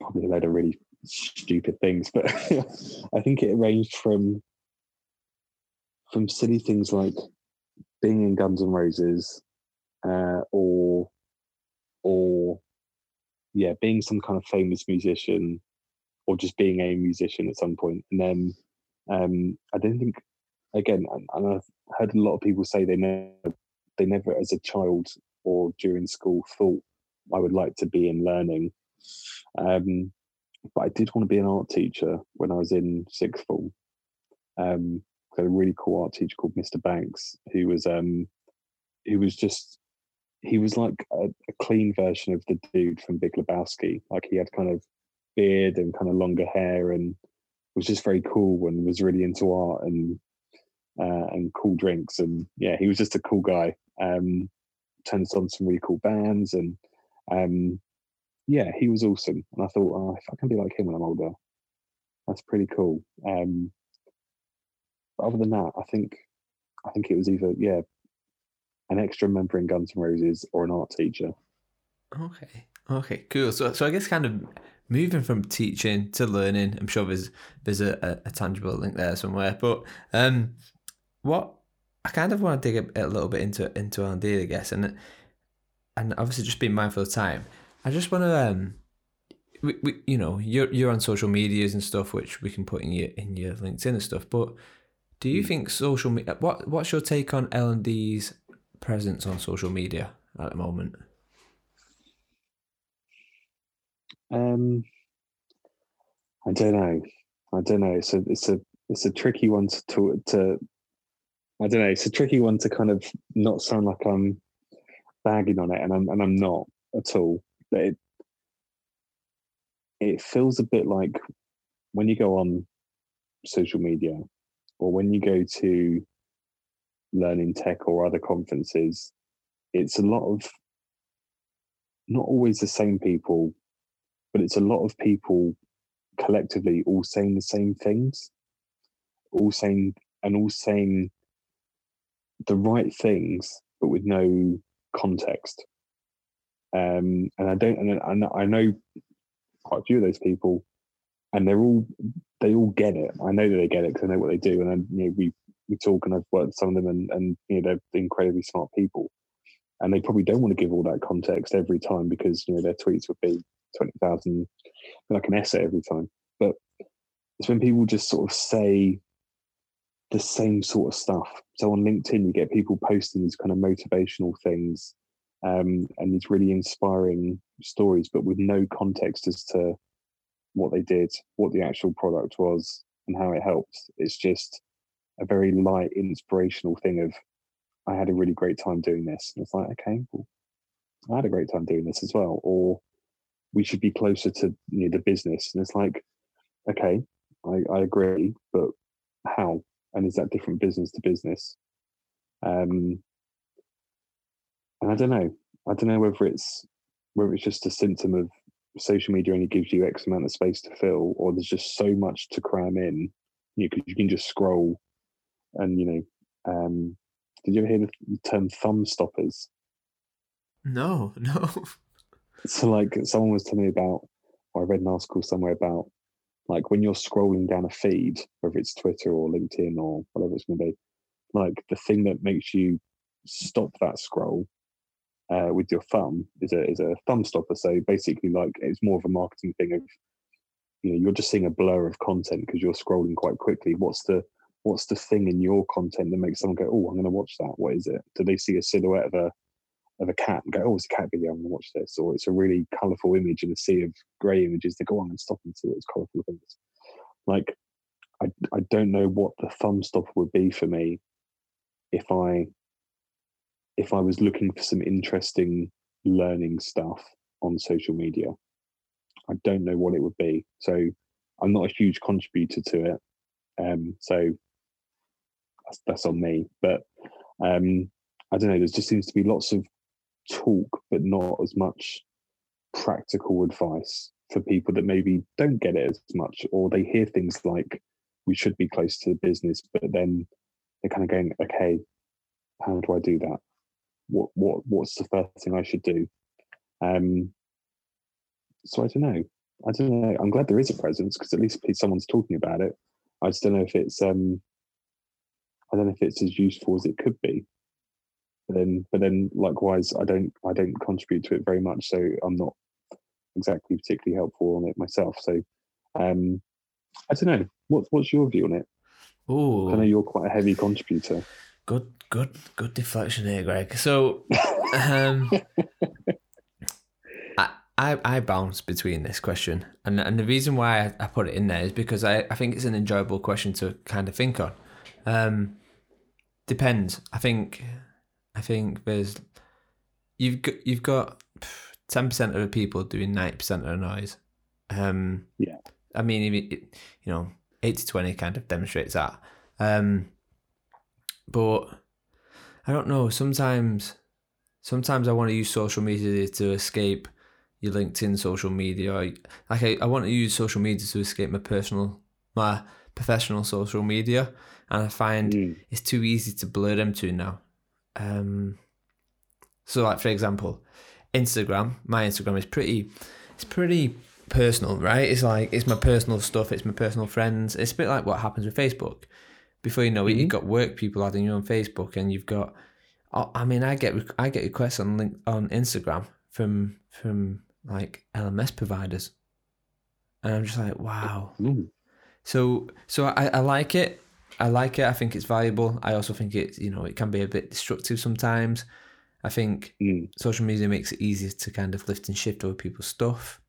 [SPEAKER 2] Probably a load of really stupid things, but I think it ranged from from silly things like being in Guns N' Roses, uh, or or yeah, being some kind of famous musician, or just being a musician at some point. And then um, I don't think, again, and, I've heard a lot of people say they never, they never, as a child or during school, thought I would like to be in learning. Um, but I did want to be an art teacher when I was in sixth form. Um, had a really cool art teacher called Mr. Banks, who was um, who was just he was like a, a, clean version of the dude from Big Lebowski. Like he had kind of beard and kind of longer hair, and was just very cool and was really into art and uh, and cool drinks. And yeah, he was just a cool guy. Um, turned on some really cool bands, and um, yeah, he was awesome. And I thought, oh, if I can be like him when I'm older, that's pretty cool. Um, but other than that, I think I think it was either yeah, an extra member in Guns N' Roses or an art teacher.
[SPEAKER 1] Okay. Okay. Cool. So so I guess kind of moving from teaching to learning. I'm sure there's there's a, a tangible link there somewhere. But um, what I kind of want to dig a, a little bit into into R&D, I guess, and and obviously just being mindful of time. I just want to um, we, we, you know, you're you're on social medias and stuff, which we can put in your in your LinkedIn and stuff. But do you mm. think social media? What what's your take on L and D's presence on social media at the moment?
[SPEAKER 2] Um, I don't know. I don't know. It's a it's a it's a tricky one to to, to I don't know. It's a tricky one to kind of not sound like I'm bagging on it, and I'm and I'm not at all. But it it feels a bit like when you go on social media or when you go to learning tech or other conferences, it's a lot of not always the same people, but it's a lot of people collectively all saying the same things, all saying and all saying the right things, but with no context. Um, and I don't, and I know quite a few of those people, and they're all they all get it. I know that they get it because I know what they do, and then you know we we talk, and I've worked with some of them, and and you know they're incredibly smart people, and they probably don't want to give all that context every time because you know their tweets would be twenty thousand like an essay every time. But it's when people just sort of say the same sort of stuff. So on LinkedIn, you get people posting these kind of motivational things um, and these really inspiring stories, but with no context as to what they did, what the actual product was, and how it helped. It's just a very light, inspirational thing of, I had a really great time doing this. And it's like, okay, well, I had a great time doing this as well. Or we should be closer to you know, the business. And it's like, okay, I, I agree, but how? And is that different business to business? Um, and I don't know. I don't know whether it's whether it's just a symptom of social media only gives you X amount of space to fill, or there's just so much to cram in. You know, you can just scroll, and you know. Um, did you ever hear the term thumb stoppers?
[SPEAKER 1] No, no.
[SPEAKER 2] so, like, someone was telling me about, or I read an article somewhere about, like, when you're scrolling down a feed, whether it's Twitter or LinkedIn or whatever it's going to be, like, the thing that makes you stop that scroll uh, with your thumb is a is a thumb stopper. So basically, like it's more of a marketing thing of you know you're just seeing a blur of content because you're scrolling quite quickly. What's the what's the thing in your content that makes someone go, oh, I'm going to watch that? What is it? Do they see a silhouette of a of a cat and go, oh, it's a cat video, I'm going to watch this, or it's a really colourful image in a sea of grey images. They go on and stop and see those colourful things. Like, I I don't know what the thumb stopper would be for me if I if I was looking for some interesting learning stuff on social media. I don't know what it would be. So I'm not a huge contributor to it. Um, so that's, that's on me. But um, I don't know. There just seems to be lots of talk, but not as much practical advice for people that maybe don't get it as much, or they hear things like we should be close to the business, but then they're kind of going, okay, how do I do that? what what what's the first thing I should do? Um, so I don't know. I don't know. I'm glad there is a presence because at least someone's talking about it. I just don't know if it's um, I don't know if it's as useful as it could be. But then, but then, likewise, I don't I don't contribute to it very much, so I'm not exactly particularly helpful on it myself. So um, I don't know. What, what's your view on it?
[SPEAKER 1] Oh,
[SPEAKER 2] I know you're quite a heavy contributor.
[SPEAKER 1] Good, good, good deflection here, Greg. So, um, I, I, I bounce between this question, and and the reason why I, I put it in there is because I, I think it's an enjoyable question to kind of think on. Um, depends. I think, I think there's, you've got you've got ten percent of the people doing ninety percent of the noise. Um,
[SPEAKER 2] yeah. I
[SPEAKER 1] mean, it, you know, 80 20 kind of demonstrates that. Um, but I don't know. Sometimes, sometimes I want to use social media to escape your LinkedIn social media. Like I, I want to use social media to escape my personal, my professional social media, and I find mm. it's too easy to blur them two now. Um, so, like for example, Instagram. My Instagram is pretty. It's pretty personal, right? It's like it's my personal stuff. It's my personal friends. It's a bit like what happens with Facebook before you know it, mm-hmm. you've got work people adding you on Facebook, and you've got. Oh, I mean, I get I get requests on link, on Instagram from from like LMS providers, and I'm just like, wow.
[SPEAKER 2] Mm.
[SPEAKER 1] So so I, I like it. I like it. I think it's valuable. I also think it you know it can be a bit destructive sometimes. I think
[SPEAKER 2] Mm.
[SPEAKER 1] social media makes it easier to kind of lift and shift over people's stuff.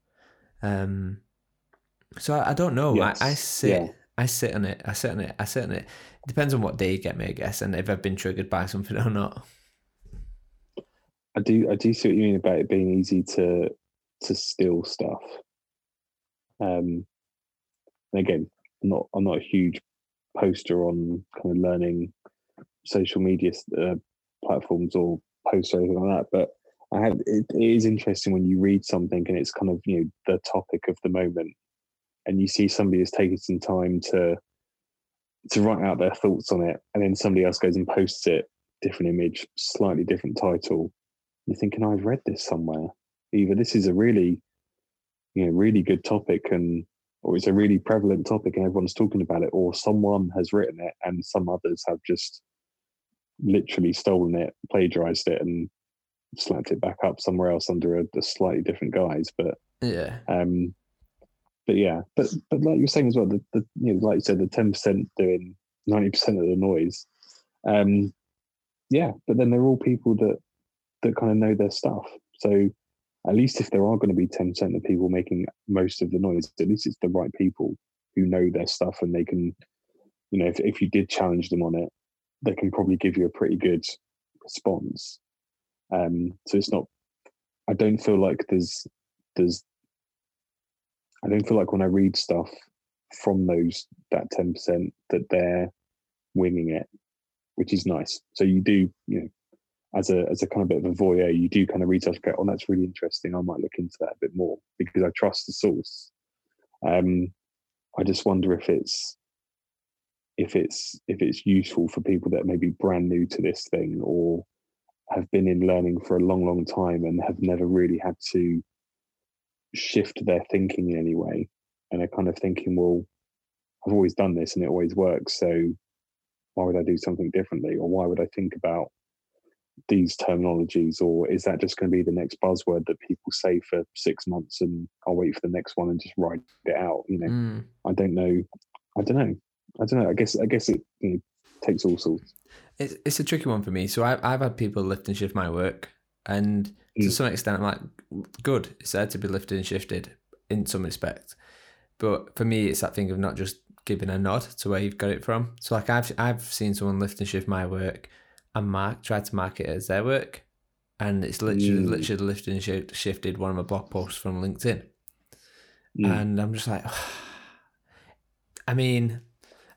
[SPEAKER 1] Um, so I, I don't know.
[SPEAKER 2] Yes,
[SPEAKER 1] I, I sit,
[SPEAKER 2] yeah.
[SPEAKER 1] I sit on it. I sit on it. I sit on it. Depends on what day you get me, I guess, and if I've been triggered by something or not.
[SPEAKER 2] I do I do see what you mean about it being easy to to steal stuff. Um, and again, I'm not I'm not a huge poster on kind of learning social media uh, platforms or posts or anything like that, but I have it, it is interesting when you read something and it's kind of you know the topic of the moment, and you see somebody has taken some time to to write out their thoughts on it, and then somebody else goes and posts it, different image, slightly different title. You're thinking, I've read this somewhere. Either this is a really, you know, really good topic, and or it's a really prevalent topic, and everyone's talking about it, or someone has written it, and some others have just literally stolen it, plagiarized it, and slapped it back up somewhere else under a, a slightly different guise. But
[SPEAKER 1] Yeah,
[SPEAKER 2] um, but yeah, but but like you're saying as well, the, the you know, like you said, the ten percent doing ninety percent of the noise. Um, yeah, but then they're all people that that kind of know their stuff. So at least if there are going to be ten percent of people making most of the noise, at least it's the right people who know their stuff and they can, you know, if if you did challenge them on it, they can probably give you a pretty good response. Um, so it's not. I don't feel like there's there's I don't feel like when I read stuff from those that ten percent that they're winging it, which is nice. So you do, you know, as a as a kind of bit of a voyeur, you do kind of stuff. and oh, that's really interesting. I might look into that a bit more because I trust the source. Um, I just wonder if it's if it's if it's useful for people that may be brand new to this thing or have been in learning for a long, long time and have never really had to shift their thinking in any way and are kind of thinking, well, I've always done this and it always works. So why would I do something differently? Or why would I think about these terminologies? Or is that just going to be the next buzzword that people say for six months and I'll wait for the next one and just write it out? You know,
[SPEAKER 1] Mm.
[SPEAKER 2] I don't know. I don't know. I don't know. I guess I guess it you know, takes all sorts.
[SPEAKER 1] It's it's a tricky one for me. So I've I've had people lift and shift my work, and to
[SPEAKER 2] Mm.
[SPEAKER 1] some extent, I'm like, good. It's there to be lifted and shifted in some respect, but for me, it's that thing of not just giving a nod to where you've got it from. So like I've I've seen someone lift and shift my work, and mark tried to mark it as their work, and it's literally
[SPEAKER 2] Mm.
[SPEAKER 1] literally lifted and shift, shifted one of my blog posts from LinkedIn,
[SPEAKER 2] Mm.
[SPEAKER 1] and I'm just like, I mean,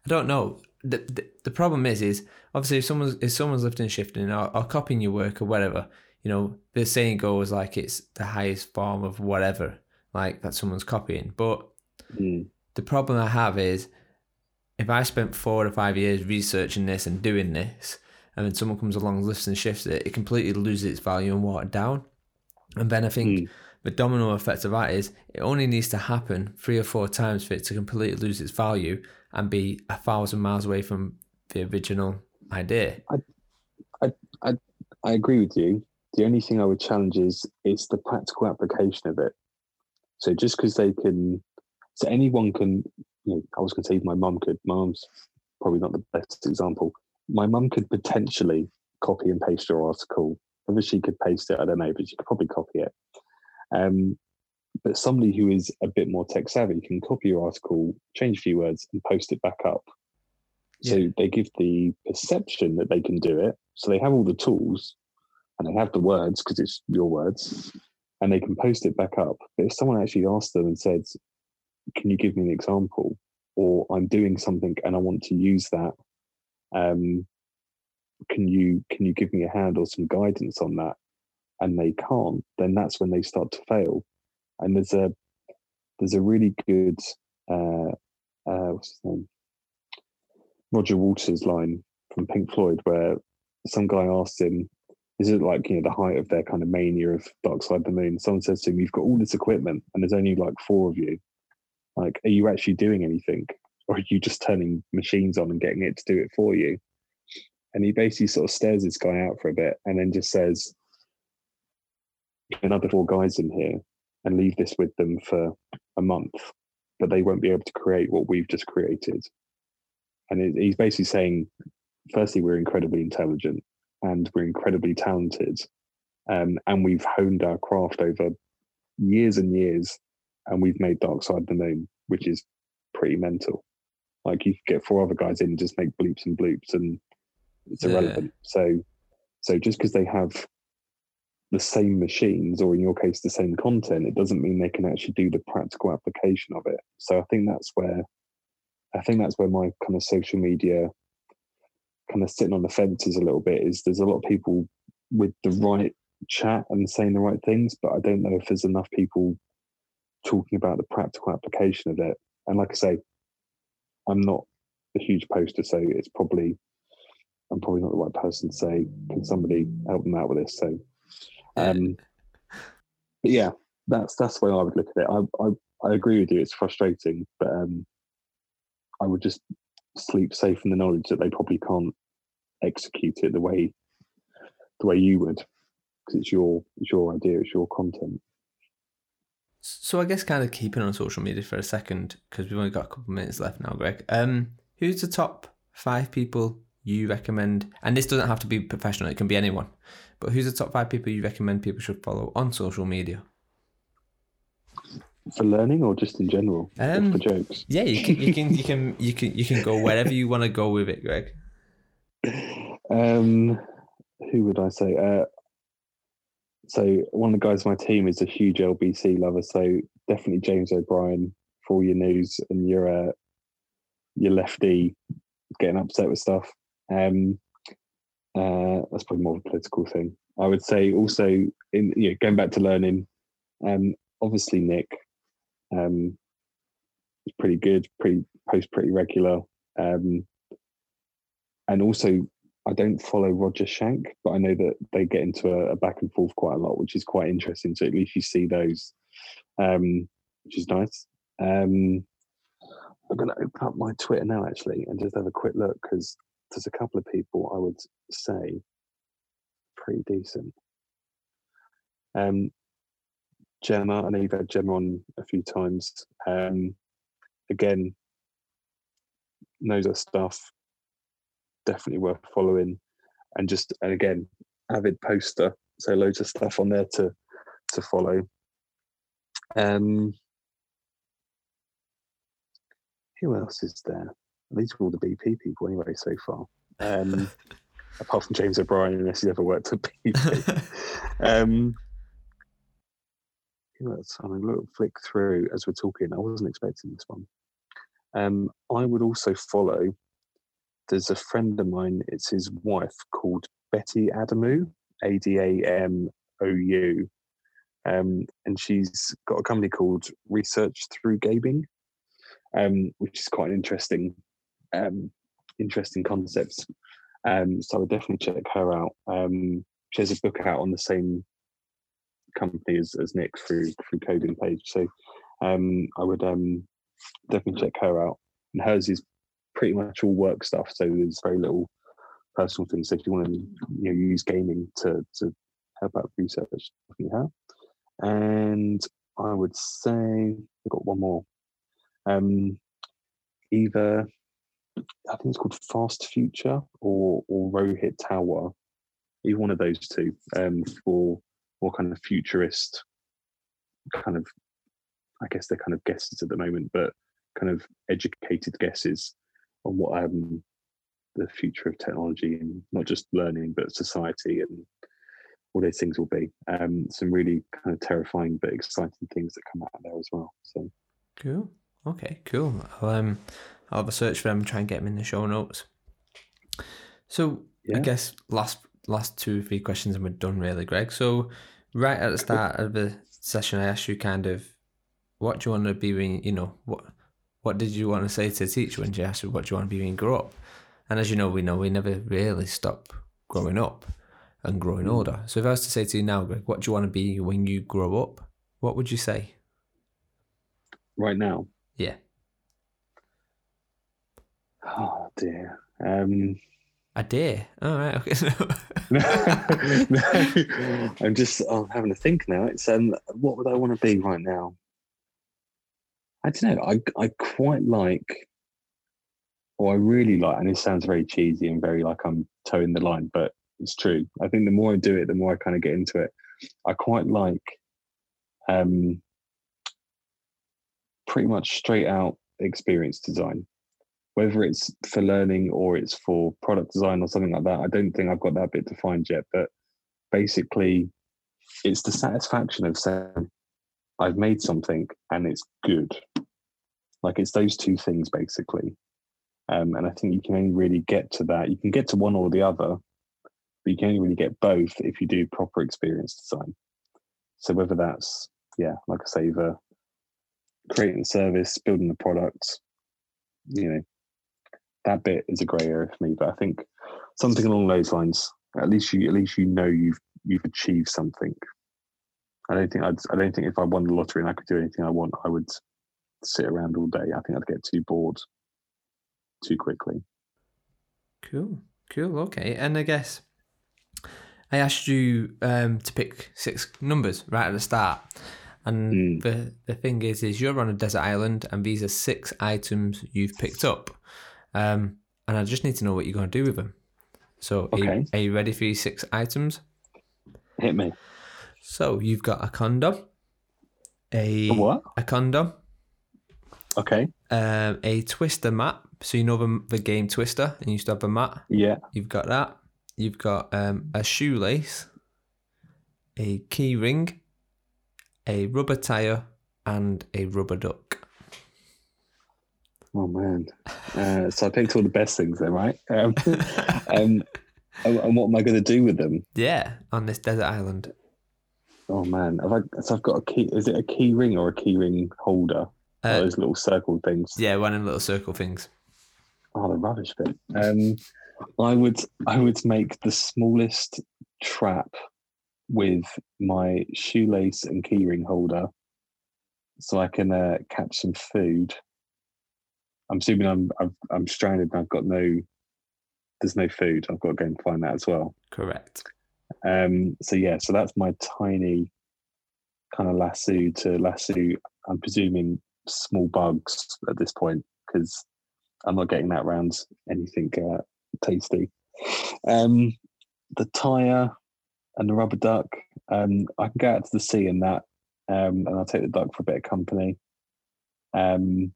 [SPEAKER 1] I don't know. The, the the problem is is obviously if someone's if someone's lifting and shifting or, or copying your work or whatever, you know, the saying goes like it's the highest form of whatever, like that someone's copying. But
[SPEAKER 2] Mm.
[SPEAKER 1] the problem I have is if I spent four or five years researching this and doing this, and then someone comes along, lifts and shifts it, it completely loses its value and watered down. And then I think
[SPEAKER 2] Mm.
[SPEAKER 1] the domino effect of that is it only needs to happen three or four times for it to completely lose its value and be a thousand miles away from the original idea.
[SPEAKER 2] I I agree with you. The only thing I would challenge is it's the practical application of it. So just because they can, so anyone can. You know, I was going to say my mum could. My mum's probably not the best example. My mum could potentially copy and paste your article. Whether she could paste it, I don't know, but she could probably copy it. Um, but somebody who is a bit more tech savvy can copy your article, change a few words, and post it back up. So
[SPEAKER 1] Yeah.
[SPEAKER 2] they give the perception that they can do it. So they have all the tools and they have the words because it's your words and they can post it back up. But if someone actually asked them and said, Can you give me an example? Or I'm doing something and I want to use that. Um, can you can you give me a hand or some guidance on that? And they can't, then that's when they start to fail. And there's a there's a really good uh, uh, what's his name? Roger Waters line from Pink Floyd where some guy asked him, is it like, you know, the height of their kind of mania of Dark Side of the Moon? Someone says to him, You've got all this equipment and there's only like four of you. Like, are you actually doing anything? Or are you just turning machines on and getting it to do it for you? And he basically sort of stares this guy out for a bit and then just says, another four guys in here and leave this with them for a month but they won't be able to create what we've just created. And it, he's basically saying, firstly, we're incredibly intelligent and we're incredibly talented, um, and we've honed our craft over years and years, and we've made Dark Side of the Moon, which is pretty mental. Like you could get four other guys in and just make bleeps and bloops, and it's irrelevant. Yeah. So, so just because they have the same machines, or in your case, the same content, it doesn't mean they can actually do the practical application of it. So I think that's where, I think that's where my kind of social media, kind of sitting on the fences a little bit, is there's a lot of people with the right chat and saying the right things, but I don't know if there's enough people talking about the practical application of it. And like I say, I'm not a huge poster, so it's probably I'm probably not the right person to say, can somebody help them out with this? So, um, yeah, that's that's the way I would look at it. I, I I agree with you. It's frustrating, but um, I would just sleep safe in the knowledge that they probably can't execute it the way the way you would, because it's your it's your idea, it's your content.
[SPEAKER 1] So I guess kind of keeping on social media for a second because we've only got a couple of minutes left now, Greg. Um, who's the top five people you recommend? And this doesn't have to be professional; it can be anyone. But who's the top five people you recommend people should follow on social media?
[SPEAKER 2] For learning or just in general? Um, for jokes?
[SPEAKER 1] Yeah, you can, you can, you can, you can, you can go wherever you want to go with it, Greg.
[SPEAKER 2] Um, who would I say? Uh, so one of the guys on my team is a huge LBC lover, so definitely James O'Brien for all your news and your uh, your lefty getting upset with stuff. Um, uh, that's probably more of a political thing. I would say also in you know, going back to learning, um, obviously Nick um, is pretty good, pretty post pretty regular, um, and also I don't follow Roger Schank, but I know that they get into a, a, back and forth quite a lot, which is quite interesting. So at least you see those, um, which is nice. Um, I'm going to open up my Twitter now, actually, and just have a quick look because there's a couple of people I would say pretty decent. Um, Gemma, I know you've had Gemma on a few times. Um, again, knows her stuff, definitely worth following. And just and again, avid poster, so loads of stuff on there to to follow. Um, who else is there? These are all the BP people anyway so far. Um, apart from James O'Brien, unless he's ever worked at BP. um, who else? I'm going to flick through as we're talking. I wasn't expecting this one. Um, I would also follow there's a friend of mine, it's his wife called Betty Adamou, A D A M O U. Um, and she's got a company called Research Through Gaming, um, which is quite an interesting, um, interesting concept. Um, so I would definitely check her out. Um, she has a book out on the same company as, as Nick through through Kogan Page. So um, I would definitely check her out. And hers is pretty much all work stuff. So there's very little personal things. So if you want to you know use gaming to to help out research, you have. And I would say I've got one more. Um, either I think it's called Fast Future or or Rohit Talwar, Either one of those two um, for more kind of futurist kind of I guess they're kind of guesses at the moment, but kind of educated guesses on what um, the future of technology and not just learning but society and all those things will be. Um, some really kind of terrifying but exciting things that come out there as well. So
[SPEAKER 1] cool. Okay, cool. I'll um, I'll have a search for them and try and get them in the show notes. So yeah. I guess last last two three questions and we're done really, Greg. So right at the start of the session, I asked you kind of what do you want to be when you know what what did you want to say to the teacher when she asked you what do you want to be when you grow up? And as you know, we know we never really stop growing up and growing mm. older. So if I was to say to you now, Greg, what do you want to be when you grow up? What would you say?
[SPEAKER 2] Right now?
[SPEAKER 1] Yeah.
[SPEAKER 2] Oh dear. Um
[SPEAKER 1] a deer. All right. Okay.
[SPEAKER 2] no, I'm just I'm having to think now. It's um, what would I want to be right now? I don't know. I I quite like, or I really like, and it sounds very cheesy and very like I'm toeing the line, but it's true. I think the more I do it, the more I kind of get into it. I quite like, um, pretty much straight out experience design, whether it's for learning or it's for product design or something like that. I don't think I've got that bit defined yet, but basically, it's the satisfaction of saying I've made something and it's good. Like it's those two things basically. Um, and I think you can only really get to that. You can get to one or the other, but you can only really get both if you do proper experience design. So whether that's yeah, like I say, the creating the service, building the product, you know, that bit is a grey area for me. But I think something along those lines. At least you, at least you know you've you've achieved something. I don't think I'd. I don't think if I won the lottery and I could do anything I want, I would sit around all day. I think I'd get too bored too quickly.
[SPEAKER 1] Cool, cool. Okay, and I guess I asked you um, to pick six numbers right at the start, and mm. the the thing is, is you're on a desert island, and these are six items you've picked up, um, and I just need to know what you're going to do with them. So, okay. are, you, are you ready for your six items?
[SPEAKER 2] Hit me.
[SPEAKER 1] So you've got a condom, a,
[SPEAKER 2] a what?
[SPEAKER 1] A condom.
[SPEAKER 2] Okay.
[SPEAKER 1] Um, a twister mat. So you know the, the game Twister, and you used to have a mat.
[SPEAKER 2] Yeah.
[SPEAKER 1] You've got that. You've got um, a shoelace, a key ring, a rubber tire, and a rubber duck.
[SPEAKER 2] Oh man! Uh, so I picked all the best things then, right? Um, um, and what am I going to do with them?
[SPEAKER 1] Yeah, on this desert island.
[SPEAKER 2] Oh man, have I? So I've got a key. Is it a key ring or a key ring holder? Uh, those little circle things.
[SPEAKER 1] Yeah, one of the little circle things.
[SPEAKER 2] Oh, the rubbish bit. Um, I would I would make the smallest trap with my shoelace and keyring holder, so I can uh, catch some food. I'm assuming I'm I'm, I'm stranded and I've got no. There's no food. I've got to go and find that as well.
[SPEAKER 1] Correct.
[SPEAKER 2] Um, so yeah, so that's my tiny kind of lasso to lasso. I'm presuming small bugs at this point because I'm not getting that around anything uh, tasty. Um, the tire and the rubber duck. Um, I can go out to the sea in that, um, and I'll take the duck for a bit of company. Um,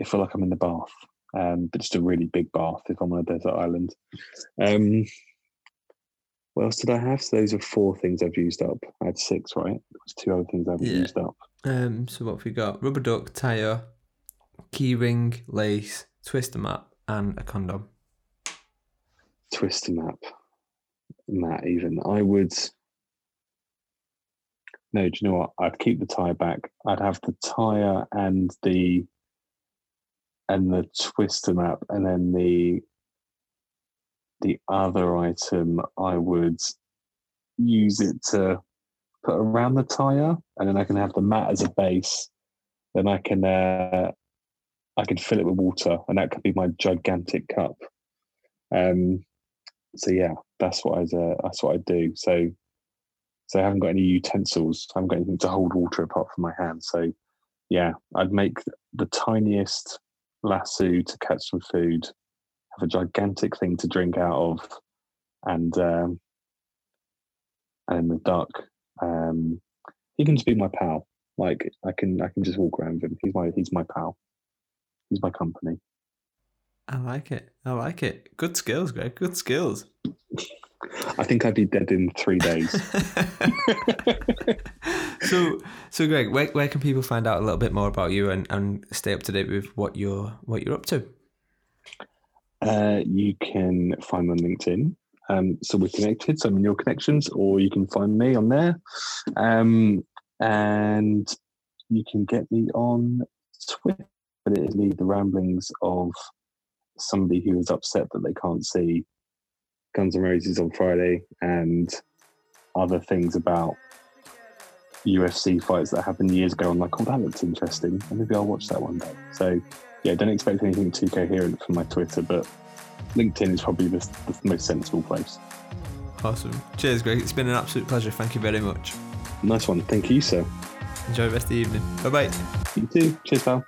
[SPEAKER 2] I feel like I'm in the bath, um, but just a really big bath if I'm on a desert island. Um, what else did I have? So those are four things I've used up. I had six, right? There was two other things I've yeah. used up.
[SPEAKER 1] Um, so what have we got? Rubber duck, tire, keyring, lace, twister map, and a condom.
[SPEAKER 2] Twister map, Matt. Even I would. No, do you know what? I'd keep the tire back. I'd have the tire and the and the twister map, and then the the other item I would use it to put around the tire, and then I can have the mat as a base. Then I can uh, I can fill it with water, and that could be my gigantic cup. Um, so yeah, that's what I uh, that's what I do. So so I haven't got any utensils. I haven't got anything to hold water apart from my hands. So yeah, I'd make the tiniest lasso to catch some food have a gigantic thing to drink out of, and um, and the duck. Um, he can just be my pal. Like I can, I can just walk around with him. He's my, he's my pal. He's my company.
[SPEAKER 1] I like it. I like it. Good skills, Greg. Good skills.
[SPEAKER 2] I think I'd be dead in three days.
[SPEAKER 1] so, so Greg, where, where can people find out a little bit more about you and, and stay up to date with what you're what you're up to?
[SPEAKER 2] Uh, you can find me on LinkedIn. Um, so we're connected. So I'm in your connections, or you can find me on there. Um, and you can get me on Twitter. But it is the ramblings of somebody who is upset that they can't see Guns N' Roses on Friday and other things about UFC fights that happened years ago. I'm like, oh, that looks interesting. And maybe I'll watch that one day. So yeah, don't expect anything too coherent from my Twitter, but LinkedIn is probably the, the most sensible place.
[SPEAKER 1] Awesome. Cheers, Greg. It's been an absolute pleasure. Thank you very much.
[SPEAKER 2] Nice one. Thank you, sir.
[SPEAKER 1] Enjoy the rest of the evening. Bye bye.
[SPEAKER 2] You too. Cheers, pal.